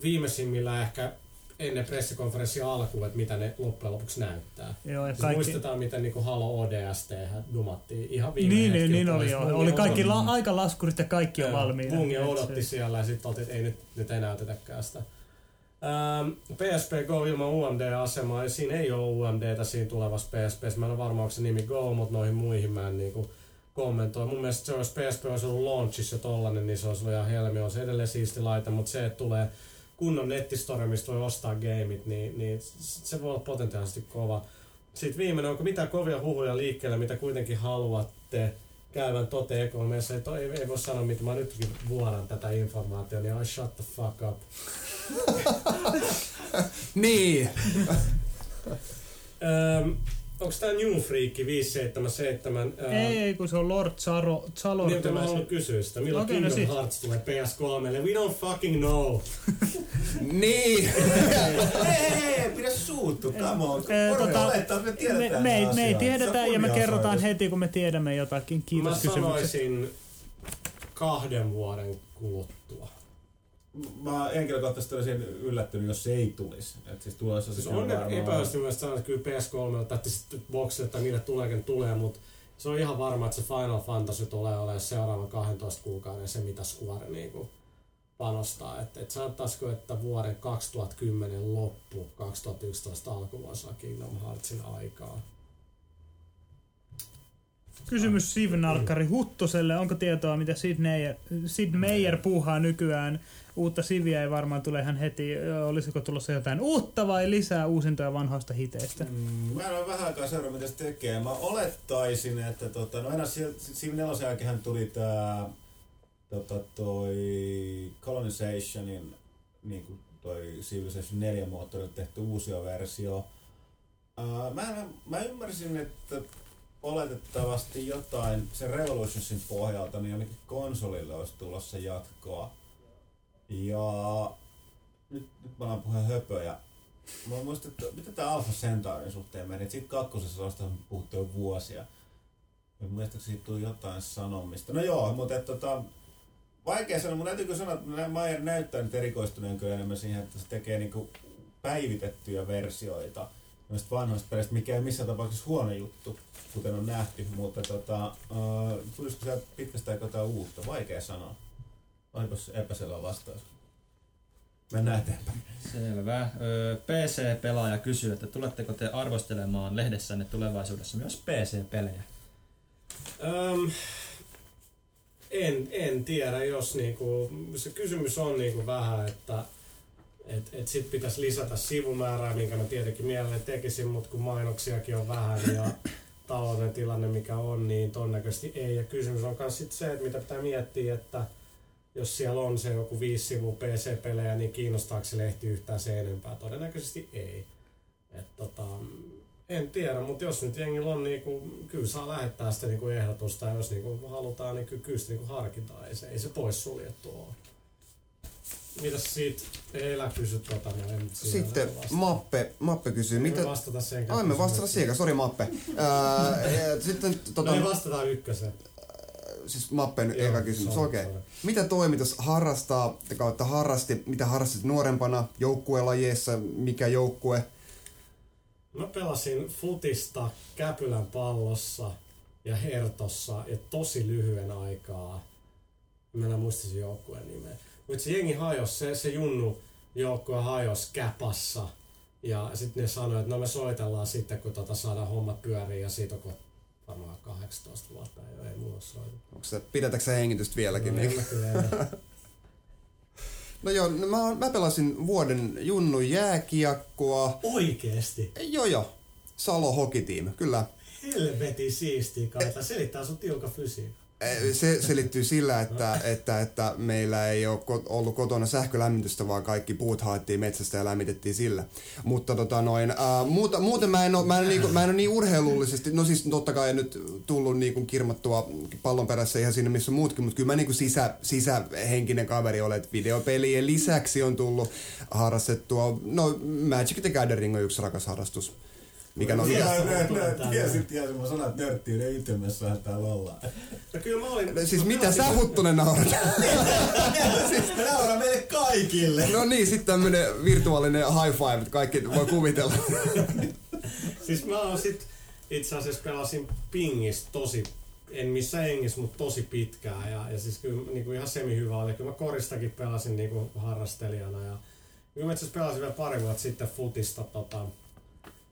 viimeisimmillä ehkä ennen pressikonferenssin alkuun, että mitä ne loppujen lopuksi näyttää. Joo, ja Siis kaikki... muistetaan, miten niin Halo ODST dumattiin ihan viime Niin, niin, niin oli joo. Bungie Oli kaikki la- aikalaskurit ja kaikki on valmiina. Se- odotti siellä ja sitten oltiin, että ei nyt, nyt ei näytetäkään sitä. Ähm, PSP Go ilman UMD-asemaa, ja siinä ei ole UMDtä siinä tulevassa PSP. Mä en ole varma, onko se nimi Go, mutta noihin muihin mä en niinku kommentoi. Mun mielestä se olisi PSP olisi ollut launchissa jo tollanen, niin se olisi ollut ihan helmi. On se edelleen siisti laite, mutta se, että tulee kunnon nettistore, mistä voi ostaa gameit, niin, niin se voi olla potentiaalisesti kova. Sitten viimeinen, onko mitään kovia huhuja liikkeelle, mitä kuitenkin haluatte käyvän tote ekonomissa, ei, ei, ei voi sanoa mitä, mä nytkin vuoran tätä informaatiota, niin I shut the fuck up. Niin. Öm, onko tää New Freak 577? Öö, Ei, ei, kun se on Lord Charo, Chalor. Niin, mutta mä haluan kysyä sitä. Milloin okay, no Kingdom sit. Hearts tulee PS3? We don't fucking know. *laughs* Niin. Hei, hei, pidä suuttu, come on. Porno tota, olettaa, me me, tiedetään me, ei, nämä me ei tiedetä ja me kerrotaan heti, kun me tiedämme jotakin. Kiitos mä sanoisin kahden vuoden kuluttua. Mä henkilökohtaisesti olisin yllättynyt, jos se ei tulisi. Et siis tulossa Siis se on varmaan- epäilysti myös sanoa, että kyllä PS3 tai sitten boxille tai niille tuleekin tulee, mutta se on ihan varma, että se Final Fantasy tulee olemaan seuraavan 12 kuukauden se, mitä Square niinku panostaa. Että et sanottaisiko, että vuoden 2010 loppu, 2011 alku voisi olla Kingdom Heartsin aikaa. Kysymys Siv-nalkkari Huttoselle. Onko tietoa, mitä Sid Meier, Sid Meier puuhaa nykyään? Uutta Siviä ei varmaan tule ihan heti. Olisiko tulossa jotain uutta vai lisää uusintoja vanhoista hiteistä? Mm, Mä en ole vähän aikaa seurannut, mitä se tekee. Mä olettaisin, että tota, no enää Civ 4 jälkeen tuli tää tota, toi Colonizationin niin kuin toi Civilization 4 moottorilla tehty uusia versio. Ää, mä, mä ymmärsin, että oletettavasti jotain sen Revolutionsin pohjalta, niin ainakin konsolille olisi tulossa jatkoa. Ja nyt, nyt mä alan puhua höpöjä. Mä muistan, että mitä tää Alpha Centaurin suhteen meni. Siitä kakkosessa on puhuttu jo vuosia. Ja muistaakseni siitä tuli jotain sanomista. No joo, mutta et, tota, vaikea sanoa. Mun täytyy kyllä sanoa, että Mayer näyttää nyt erikoistuneen kyllä enemmän siihen, että se tekee niinku päivitettyjä versioita noista vanhoista peleistä, mikä ei missään tapauksessa huono juttu, kuten on nähty, mutta tota, uh, tulisiko sieltä pitkästä aikaa jotain uutta? Vaikea sanoa. Onko se epäselvä vastaus? Mennään eteenpäin. Selvä. Öö, PC-pelaaja kysyy, että tuletteko te arvostelemaan lehdessänne tulevaisuudessa myös PC-pelejä? Öm, en, en tiedä, jos niinku, se kysymys on niinku vähän, että et, et sit pitäisi lisätä sivumäärää, minkä mä tietenkin mielelläni tekisin, mutta kun mainoksiakin on vähän ja talouden tilanne mikä on, niin todennäköisesti ei. Ja kysymys on myös sit se, että mitä pitää miettiä, että jos siellä on se joku viisi sivua PC-pelejä, niin kiinnostaako se lehti yhtään se enempää? Todennäköisesti ei. Et tota, en tiedä, mutta jos nyt jengillä on, niinku, kyllä saa lähettää sitä niinku ehdotusta, ja jos niinku halutaan, niin kyllä, kyllä sitä niinku harkitaan, ei se, ei se poissuljettu ole. Mitäs siitä? Ei elä kysy tota, no siihen Sitten. Mappe, Mappe kysyy, Mitä? mitä... vastata sen Ai me vastata siihen, sori Mappe. Ää, *laughs* sitten tota, No ei vastata ykkösen. Siis Mappen Joo, eka kysymys, okei. sorry. Mitä toimitus harrastaa kautta harrasti, mitä harrastit nuorempana joukkuelajeissa, mikä joukkue? Mä pelasin futista Käpylän pallossa ja Hertossa ja tosi lyhyen aikaa. Mä en muista sen joukkueen nimeä. Mutta se jengi hajos, se, se junnu joukkue hajos Käpassa. Ja sitten ne sanoi, että no me soitellaan sitten, kun tota saadaan hommat pyöriin ja siitä on varmaan 18 vuotta. Ei, ei mulla soitettu. Onko se, pidätätkö sä hengitystä vieläkin? No, niin? *laughs* No joo, no mä, mä pelasin vuoden junnu jääkiekkoa. Oikeesti? Joo joo, Salo Hockey Team, kyllä. Helvetin siistiä kaita. Selittää sun tiuka fysiikka. Eh, Se selittyy sillä, että, että, että meillä ei ole ollut kotona sähkölämmitystä, vaan kaikki puut haettiin metsästä ja lämmitettiin sillä. Mutta tota noin, ää, muuta, muuten mä en, ole, mä, en niinku, mä en ole niin urheilullisesti, no siis totta kai nyt tullut niinku kirmattua pallon perässä ihan sinne missä muutkin, mutta kyllä mä niinku sisä, sisähenkinen kaveri olen, että videopelien lisäksi on tullut harrastettua, no Magic the Gathering on yksi rakas harrastus. Mikä no, tiesin, tiesin, tiesin, mä sanon, että nörttiyden ytimessä täällä ollaan. No kyllä mä olin... siis mä mitä sä huttunen naurat? *laughs* siis naura meille kaikille. No niin, sitten tämmönen virtuaalinen high five, että kaikki voi kuvitella. *laughs* Siis mä oon sit itse asiassa pelasin pingistä tosi, en missään hengissä, mutta tosi pitkään. Ja, ja siis kyllä niinku ihan semi hyvä oli. Kyllä mä koristakin pelasin niinku harrastelijana ja Kyllä mä itse asiassa pelasin vielä pari vuotta sitten futista tota,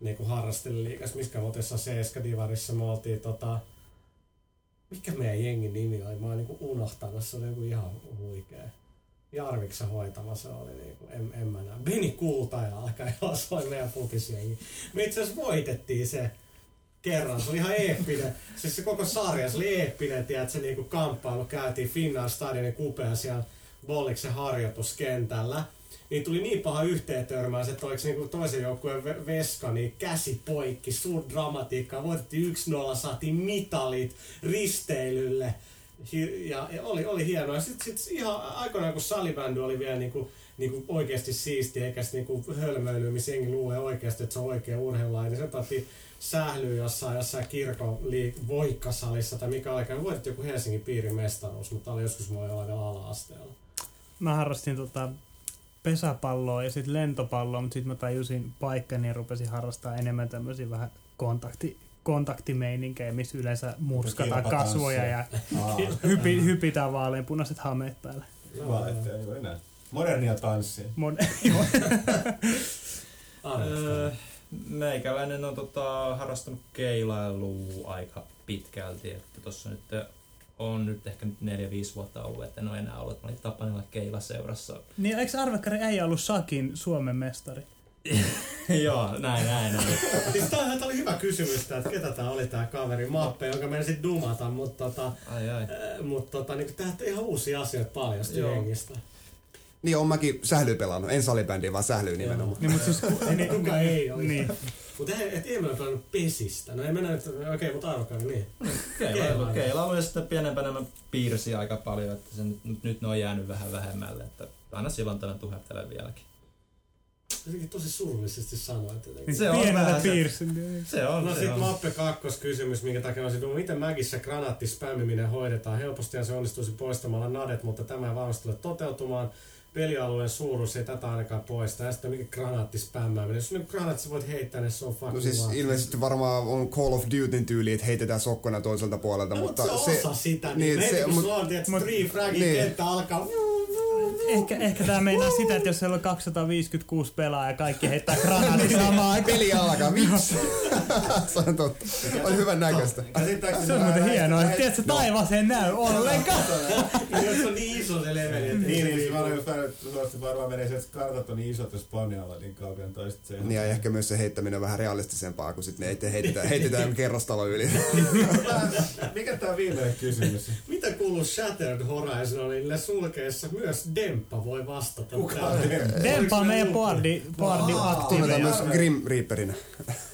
niinku harrasteliikas, miskä vuotessa Seiska Divarissa me oltiin tota, mikä meidän jengin nimi oli, mä oon niinku unohtanut, se oli joku ihan huikea. Jarviksa hoitama se oli, niinku, en, en mä näe. Beni Kultaja alkaa se oli meidän futisjengi. Me itse asiassa voitettiin se kerran, se oli ihan eeppinen. Siis se koko sarja, se oli eeppinen, se niinku kamppailu käytiin Finnair Stadionin kupea siellä Bolliksen harjoituskentällä. Niin tuli niin paha yhteentörmäys, että oliko niinku toisen joukkueen ve- veska, niin käsi poikki, suur dramatiikkaa, voitettiin 1-0, saatiin mitalit risteilylle. Ja, ja oli, oli hienoa. Sitten sit ihan aikoinaan, kun salibändy oli vielä niinku, niinku oikeasti siisti, eikä sit niinku hölmöilyä, missä jengi luulee oikeasti, että se on oikea urheilulaji, niin se otettiin sählyä jossain, jossain kirkon liik- voikkasalissa tai mikä olikaan. Voitettiin joku Helsingin piirin mestaruus, mutta oli joskus mulla jollain ala-asteella. Mä harrastin tota pesäpalloa ja sitten lentopalloa, mutta sitten mä tajusin paikkani ja rupesin harrastaa enemmän tämmöisiä vähän kontakti, kontaktimeininkejä, missä yleensä murskataan kasvoja ja hypi, hypitään vaaleanpunaiset hameet päälle. Hyvä, ettei niinku enää. Modernia tanssia. Mon- *laughs* Öö, meikäläinen on tota, harrastanut keilailua aika pitkälti, että tossa nyt on nyt ehkä nyt 4-5 vuotta ollut, että en ole enää ollut. Mä olin Tapanilla keilaseurassa. niin eikö Arvekkari äijä ollut Sakin Suomen mestari? *laughs* Joo, näin, näin. näin. *laughs* Siis tää, tää oli hyvä kysymys, tää, että ketä tää oli tää kaveri Mappe, jonka meidän sit dumata, mutta tota, Ai ai. äh, mut tota, niin tää ihan uusia asioita paljasti jengistä. Niin on mäkin sählyä pelannut, en salibändiä, vaan sählyä nimenomaan. Niin, mutta siis, niin, *laughs* Kuka ei olisi? Niin. Mutta et ei meillä pelannut pesistä. No ei mennä nyt, okei, okay, mutta arvokkaan niin. Keilailu, Keilailu. keilailu ja sitten pienempänä mä piirsin aika paljon, että se nyt, nyt, nyt ne on jäänyt vähän vähemmälle, että aina silloin tällöin tuhettelen vieläkin. Jotenkin tosi surullisesti sanoit niin Se on vähän se- piirsin. Se on, No se sit on. Mappe kakkoskysymys, minkä takia mä olisin miten Mägissä granaattispämmiminen hoidetaan. Helpostihan se onnistuisi poistamalla nadet, mutta tämä ei varmasti tule toteutumaan. Pelialueen suuruus ei tätä ainakaan poista. Ja sitten mikä granaattispämmääminen. Jos on granaatti, sä voit heittää ne, se on fucking No siis vaan. ilmeisesti varmaan on Call of Dutyn tyyli, että heitetään sokkona toiselta puolelta, No, mutta se on se... osa sitä. niin, Niin, se- kun mut- sulla on, tiedät, mut- three fragin niin. kenttä alkaa. Ehkä, ehkä tää meinaa sitä, että jos siellä on 256 pelaajaa ja kaikki heittää granaatin samaan aikaan. Peli alkaa, miksi? *laughs* se on totta. On hyvän näköistä. Se on muuten hienoa. Tiedätkö, taivas ei näy ollenkaan. Jos on niin iso se leveli. Niin, se niin, vähän, että suosti varmaan menee se, että kartat on niin isot, jos Spanialla niin sit se... Niin ja ehkä myös se heittäminen on vähän realistisempaa, kun sitten me itse heitetään, *laughs* heitetään kerrostalo yli. Mikä tää viimeinen kysymys? Mitä kuuluu Shattered Horizonille sulkeessa? Myös Demppa voi vastata. Kuka on Demppa? Dempa on meidän boardi, boardi Tunnetaan aktiiveja. myös Grim Reaperina.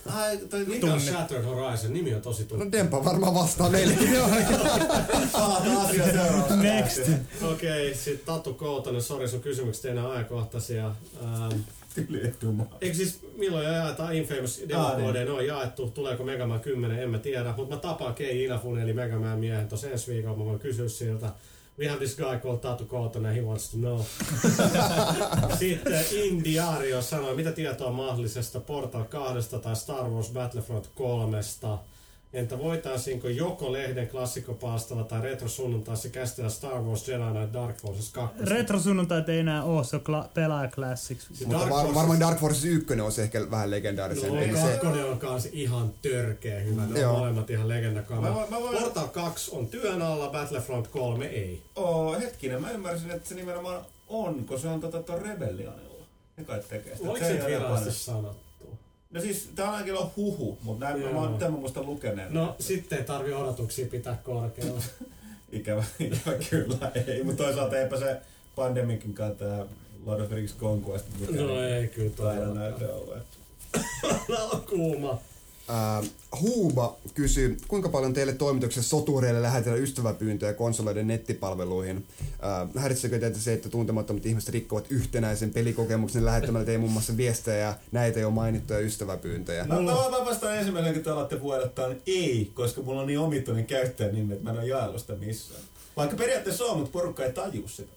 Ai, toi Mikä on Shattered Horizon? Nimi on tosi tuttu. No Dempa varmaan vastaa meille. *laughs* Palataan asiaan seuraavaksi. Next. Okei, okay, sit Tatu Koutonen, sori sun kysymykset ei enää ajankohtaisia. Ähm, eikö siis milloin jaetaan Infamous demokoodeja, ne on jaettu, tuleeko Mega Man 10, en mä tiedä, mutta mä tapaan Kei Inafune eli Mega Man miehen tuossa ensi viikolla, mä voin kysyä siltä. We have this guy called Tatu Koutonen, he wants to know. *laughs* Sitten Indiario sanoi, mitä tietoa mahdollisesta Portal 2 tai Star Wars Battlefront 3. Entä voitaisiinko joko lehden klassikopalstalla tai retrosunnuntaissa käsitellä Star Wars Jedi Knight Dark Forces 2? Retrosunnuntait ei enää oo, se on kla- pelaaja classics. Mutta Dark var, Forces- varmaan Dark Forces 1 on se ehkä vähän No, legendaarisempi. niin se, on kans ihan törkeä hyvä. Ne on molemmat ihan Mä, legendakamaa. voin- mä voin... Portal 2 on työn alla, Battlefront 3 ei. Oo, hetkinen, mä ymmärsin, että se nimenomaan on, kun se on tota ton Rebellionilla. Ne kai tekee sitä. Oliko se ole virallisesti sanottu? No siis, tää on ainakin ollut huhu, mutta näin Joo. mä oon tämän muista lukeneen. No sitten ei tarvi odotuksia pitää korkealla. *laughs* Ikävä, ikävä kyllä ei, mutta toisaalta eipä se pandemikin kanssa tää Lord of the Rings Conquest. no ei kyllä Taida todellakaan. näytä olla. *laughs* että- Tää on kuuma. Ää, Huuba kysyy, kuinka paljon teille toimituksessa sotureille lähetellään ystäväpyyntöjä konsoleiden nettipalveluihin? Ää, häiritsekö teitä se, että tuntemattomat ihmiset rikkovat yhtenäisen pelikokemuksen lähettämällä teille muun muassa viestejä ja näitä jo mainittuja ystäväpyyntöjä? Mä, mä, mä vastaan ensimmäinen, kun te alatte vuodottaa, niin ei, koska mulla on niin omituinen käyttäjänimi, että mä en ole jaellut sitä missään. Vaikka periaatteessa on, mutta porukka ei taju sitä.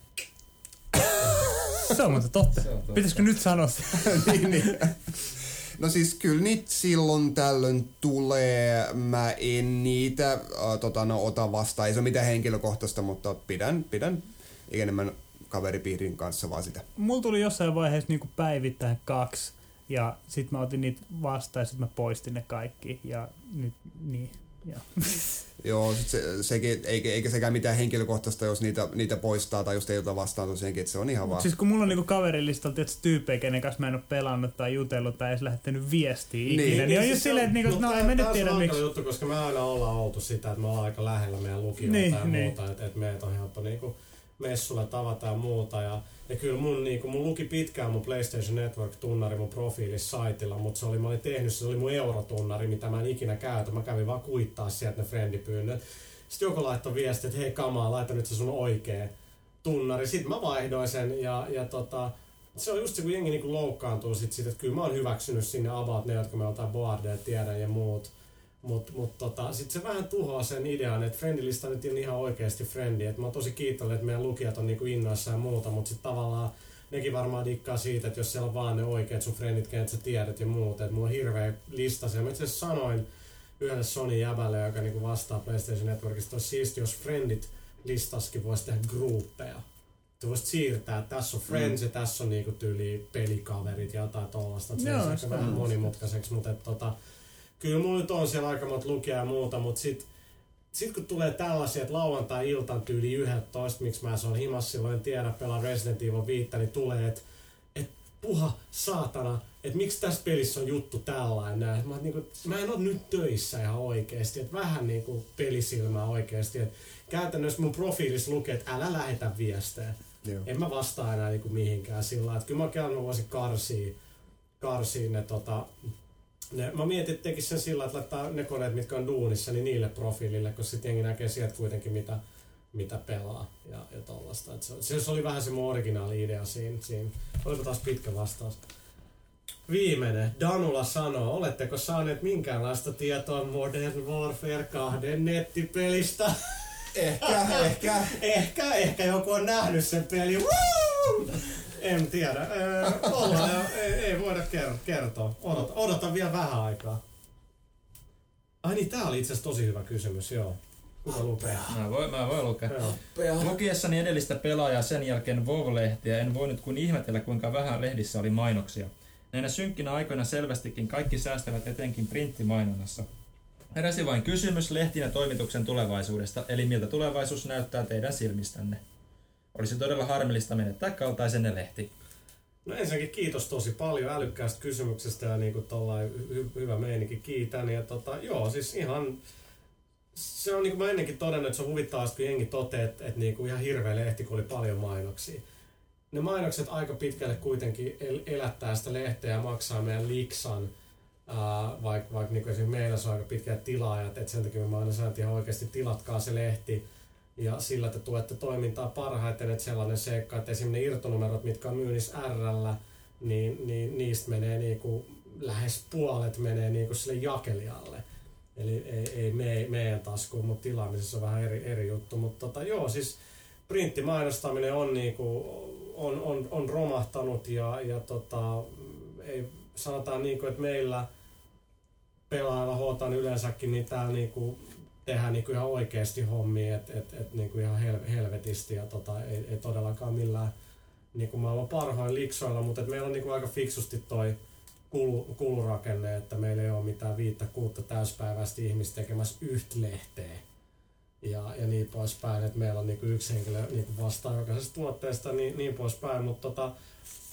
Se on muuten totta. Se on totta. Pitäisikö nyt sanoa se? *laughs* niin, niin. No siis kyllä niitä silloin tällöin tulee. Mä en niitä äh, tota, no, ota vastaan. Ei se ole mitään henkilökohtaista, mutta pidän, pidän enemmän kaveripiirin kanssa vaan sitä. Mulla tuli jossain vaiheessa niinku päivittäin kaksi. Ja sit mä otin niitä vastaan ja sit mä poistin ne kaikki. Ja nyt niin. Ja. *laughs* Joo, sit se, sekin, eikä, eikä sekään mitään henkilökohtaista, jos niitä, niitä poistaa tai jos ei ota vastaan tosiaankin, että se on ihan Mut vaan... siis kun mulla on niinku kaverilistalla tietysti tyyppejä, kenen kanssa mä en oo pelannut tai jutellut tai edes lähettänyt viestiä Niin. ikinä, niin, niin on siis just silleen, että niinku, no tää- en mä nyt tiedä miksi. juttu, koska me aina ollaan oltu sitä, että me ollaan aika lähellä meidän lukijoita Niin, ja niin. muuta, että et meitä on helppo niinku messulla tavata ja muuta. Ja, ja kyllä mun, niinku, mun luki pitkään mun PlayStation Network-tunnari mun profiilissa saitilla, mutta se oli, mä olin tehnyt, se oli mun eurotunnari, mitä mä en ikinä käytä. Mä kävin vaan kuittaa sieltä ne friendipyynnöt. Sitten joku laittoi viesti, että hei kamaa, laita nyt se sun oikee tunnari. Sitten mä vaihdoin sen ja, ja tota, se on just se, kun jengi niinku loukkaantuu sit siitä, että kyllä mä oon hyväksynyt sinne about ne, jotka me jotain boardeja tiedän ja muut. Mutta mut tota, sit se vähän tuhoaa sen idean, että friendilista nyt on ihan oikeasti friendi. Et mä oon tosi kiitollinen, että meidän lukijat on niinku innoissaan ja muuta, mutta sitten tavallaan nekin varmaan dikkaa siitä, että jos siellä on vaan ne oikeat sun friendit, kenet sä tiedät ja muut. Et mulla on hirveä lista siellä. Mä itse sanoin yhdelle Sony jäbälle, joka niinku vastaa PlayStation Networkista, että olisi siisti, jos friendit listaskin voisi tehdä gruppeja. Että voisit siirtää, että tässä on friends ja tässä on niinku tyyli pelikaverit ja jotain tollasta. että Se on vähän monimutkaiseksi, mutta et, tota, kyllä mulla nyt on siellä aika monta lukijaa ja muuta, mutta sit, sit kun tulee tällaisia, että lauantai-iltan tyyli 11, miksi mä se on himas silloin, en tiedä, pelaa Resident Evil 5, niin tulee, että et, puha saatana, että miksi tässä pelissä on juttu tällainen. Mä, niinku, mä en ole nyt töissä ihan oikeesti, että vähän niinku pelisilmää oikeesti. Et käytännössä mun profiilissa lukee, että älä lähetä viestejä. Joo. En mä vastaa enää niinku mihinkään sillä lailla, että kyllä mä kello voisin karsia, karsia ne tota, ne, mä mietin, että sen sillä, että laittaa ne koneet, mitkä on duunissa, niin niille profiilille, koska sitten jengi näkee sieltä kuitenkin, mitä, mitä pelaa ja, ja tollasta. Et se, se, oli vähän se mun originaali idea siinä. siinä. Olipa taas pitkä vastaus. Viimeinen. Danula sanoo, oletteko saaneet minkäänlaista tietoa Modern Warfare 2 nettipelistä? Ehkä, ehkä. *laughs* Ehkä, ehkä joku on nähnyt sen peli. Woo! En tiedä. Öö, ollaan ei, ei voida ker- kertoa. Odota, odota vielä vähän aikaa. Ai niin, tää oli itse asiassa tosi hyvä kysymys, joo. Kuka lukee? Mä voin, mä voin lukea. Joo. Lukiessani edellistä pelaajaa sen jälkeen WoW-lehtiä en voinut kuin ihmetellä kuinka vähän lehdissä oli mainoksia. Näinä synkkinä aikoina selvästikin kaikki säästävät etenkin printtimainonnassa. Heräsi vain kysymys lehtien ja toimituksen tulevaisuudesta, eli miltä tulevaisuus näyttää teidän silmistänne. Olisi todella harmillista menettää kaltaisenne lehti. No ensinnäkin kiitos tosi paljon älykkäästä kysymyksestä ja niinku hy- hyvä meininki, kiitän. Ja tota, joo, siis ihan se on niin kuin mä ennenkin todennut, että se on huvittavaa, kun jengi toteaa, että, että niin kuin ihan hirveä lehti, kun oli paljon mainoksia. Ne mainokset aika pitkälle kuitenkin el- elättää sitä lehteä ja maksaa meidän liksan, vaikka vaik, niin esimerkiksi meillä se on aika pitkät tilaajat, että sen takia mä aina sanon, että ihan oikeasti tilatkaa se lehti ja sillä te tuette toimintaa parhaiten, että sellainen seikka, että esimerkiksi ne irtonumerot, mitkä on myynnissä RL, niin, niin niistä menee niin kuin, lähes puolet menee niin kuin sille jakelijalle. Eli ei, ei me, meidän taskuun, mutta tilaamisessa on vähän eri, eri juttu. Mutta tota, joo, siis printtimainostaminen on, niinku, on, on, on romahtanut ja, ja tota, ei, sanotaan niinku, että meillä pelaajalla hootaan yleensäkin, niin täällä niinku tehdään niinku ihan oikeasti hommia, että et, et niinku ihan hel, helvetisti ja tota, ei, ei todellakaan millään niinku maailman parhain liksoilla, mutta et meillä on niinku aika fiksusti toi kulu, kulurakenne, että meillä ei ole mitään viittä kuutta täyspäiväistä ihmistä tekemässä yhtä lehteä ja, ja niin poispäin, että meillä on niinku yksi henkilö niinku vastaa jokaisesta tuotteesta niin, niin poispäin, mutta tota,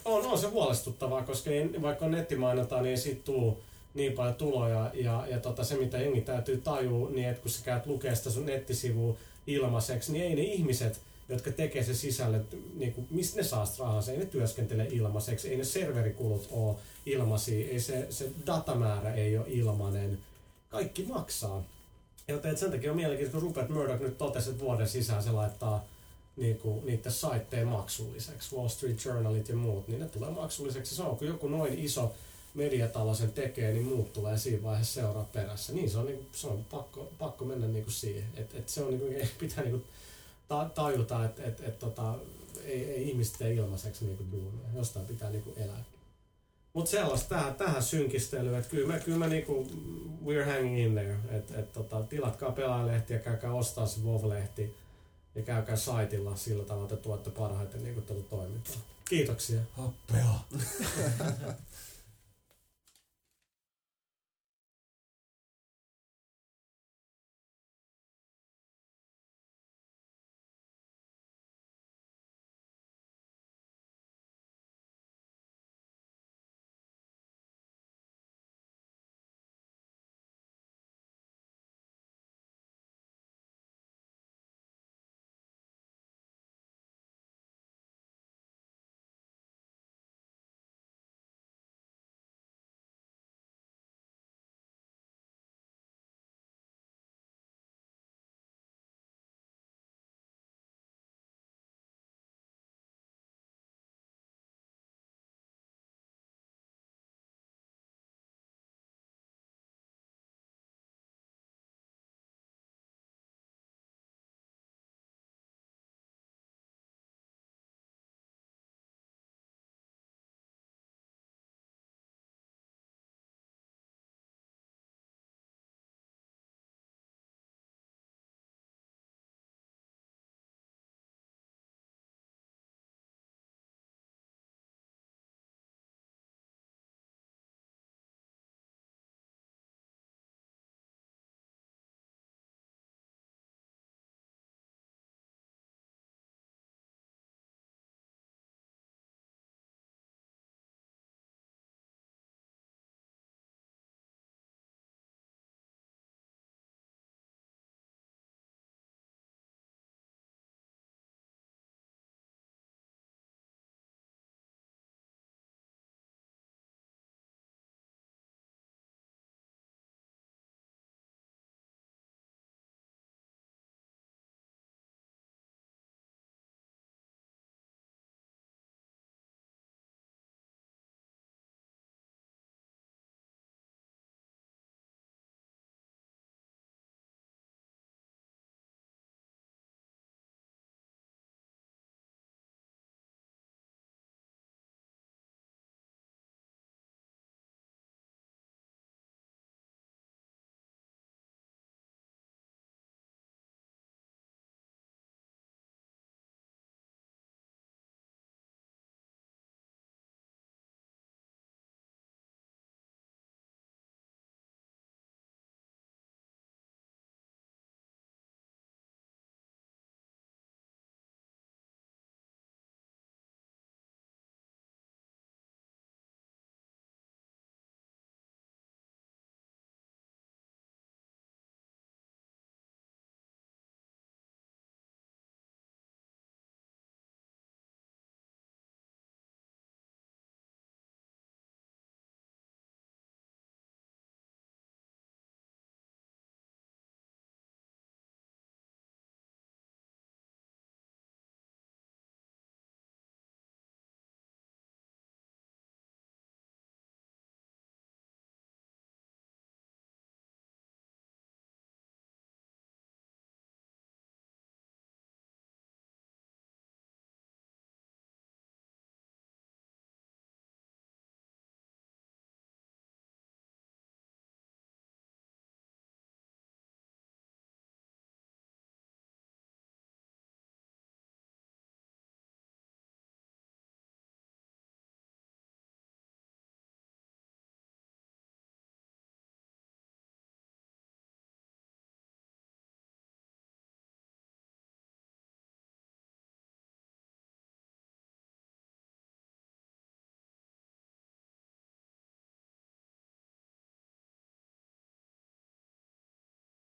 on, on se huolestuttavaa, koska ei, vaikka on nettimainontaa, niin ei siitä tule niin paljon tuloja ja, ja tota, se mitä jengi täytyy tajua, niin että kun sä käyt lukea sitä sun nettisivua ilmaiseksi, niin ei ne ihmiset, jotka tekee se sisällön, niin kuin, mistä ne saa rahaa, ei ne työskentele ilmaiseksi, ei ne serverikulut ole ilmaisia, ei se, se datamäärä ei ole ilmainen, kaikki maksaa. Joten sen takia on mielenkiintoista, kun Rupert Murdoch nyt totesi, että vuoden sisään se laittaa niin kuin, niiden saitteen maksulliseksi, Wall Street Journalit ja muut, niin ne tulee maksulliseksi. Se on, kun joku noin iso mediatalo sen tekee, niin muut tulee siinä vaiheessa seuraa perässä. Niin se on, niin kuin, se on pakko, pakko mennä niin kuin siihen. Et, et se on, *laughs* niin kuin, pitää niin kuin, ta- tajuta, että et, et, tota, ei, ei ihmiset tee ilmaiseksi niin kuin duunia. Jostain pitää niin kuin elää. Mutta sellaista tähän, tähän synkistelyyn, että kyllä mä, kyllä mä niinku, we're hanging in there. Et, et, tota, tilatkaa pelaajalehti ja käykää ostaa se WoW-lehti. Ja käykää saitilla sillä tavalla, että tuotte parhaiten niin tätä toimintaa. Kiitoksia. Hoppea. *laughs*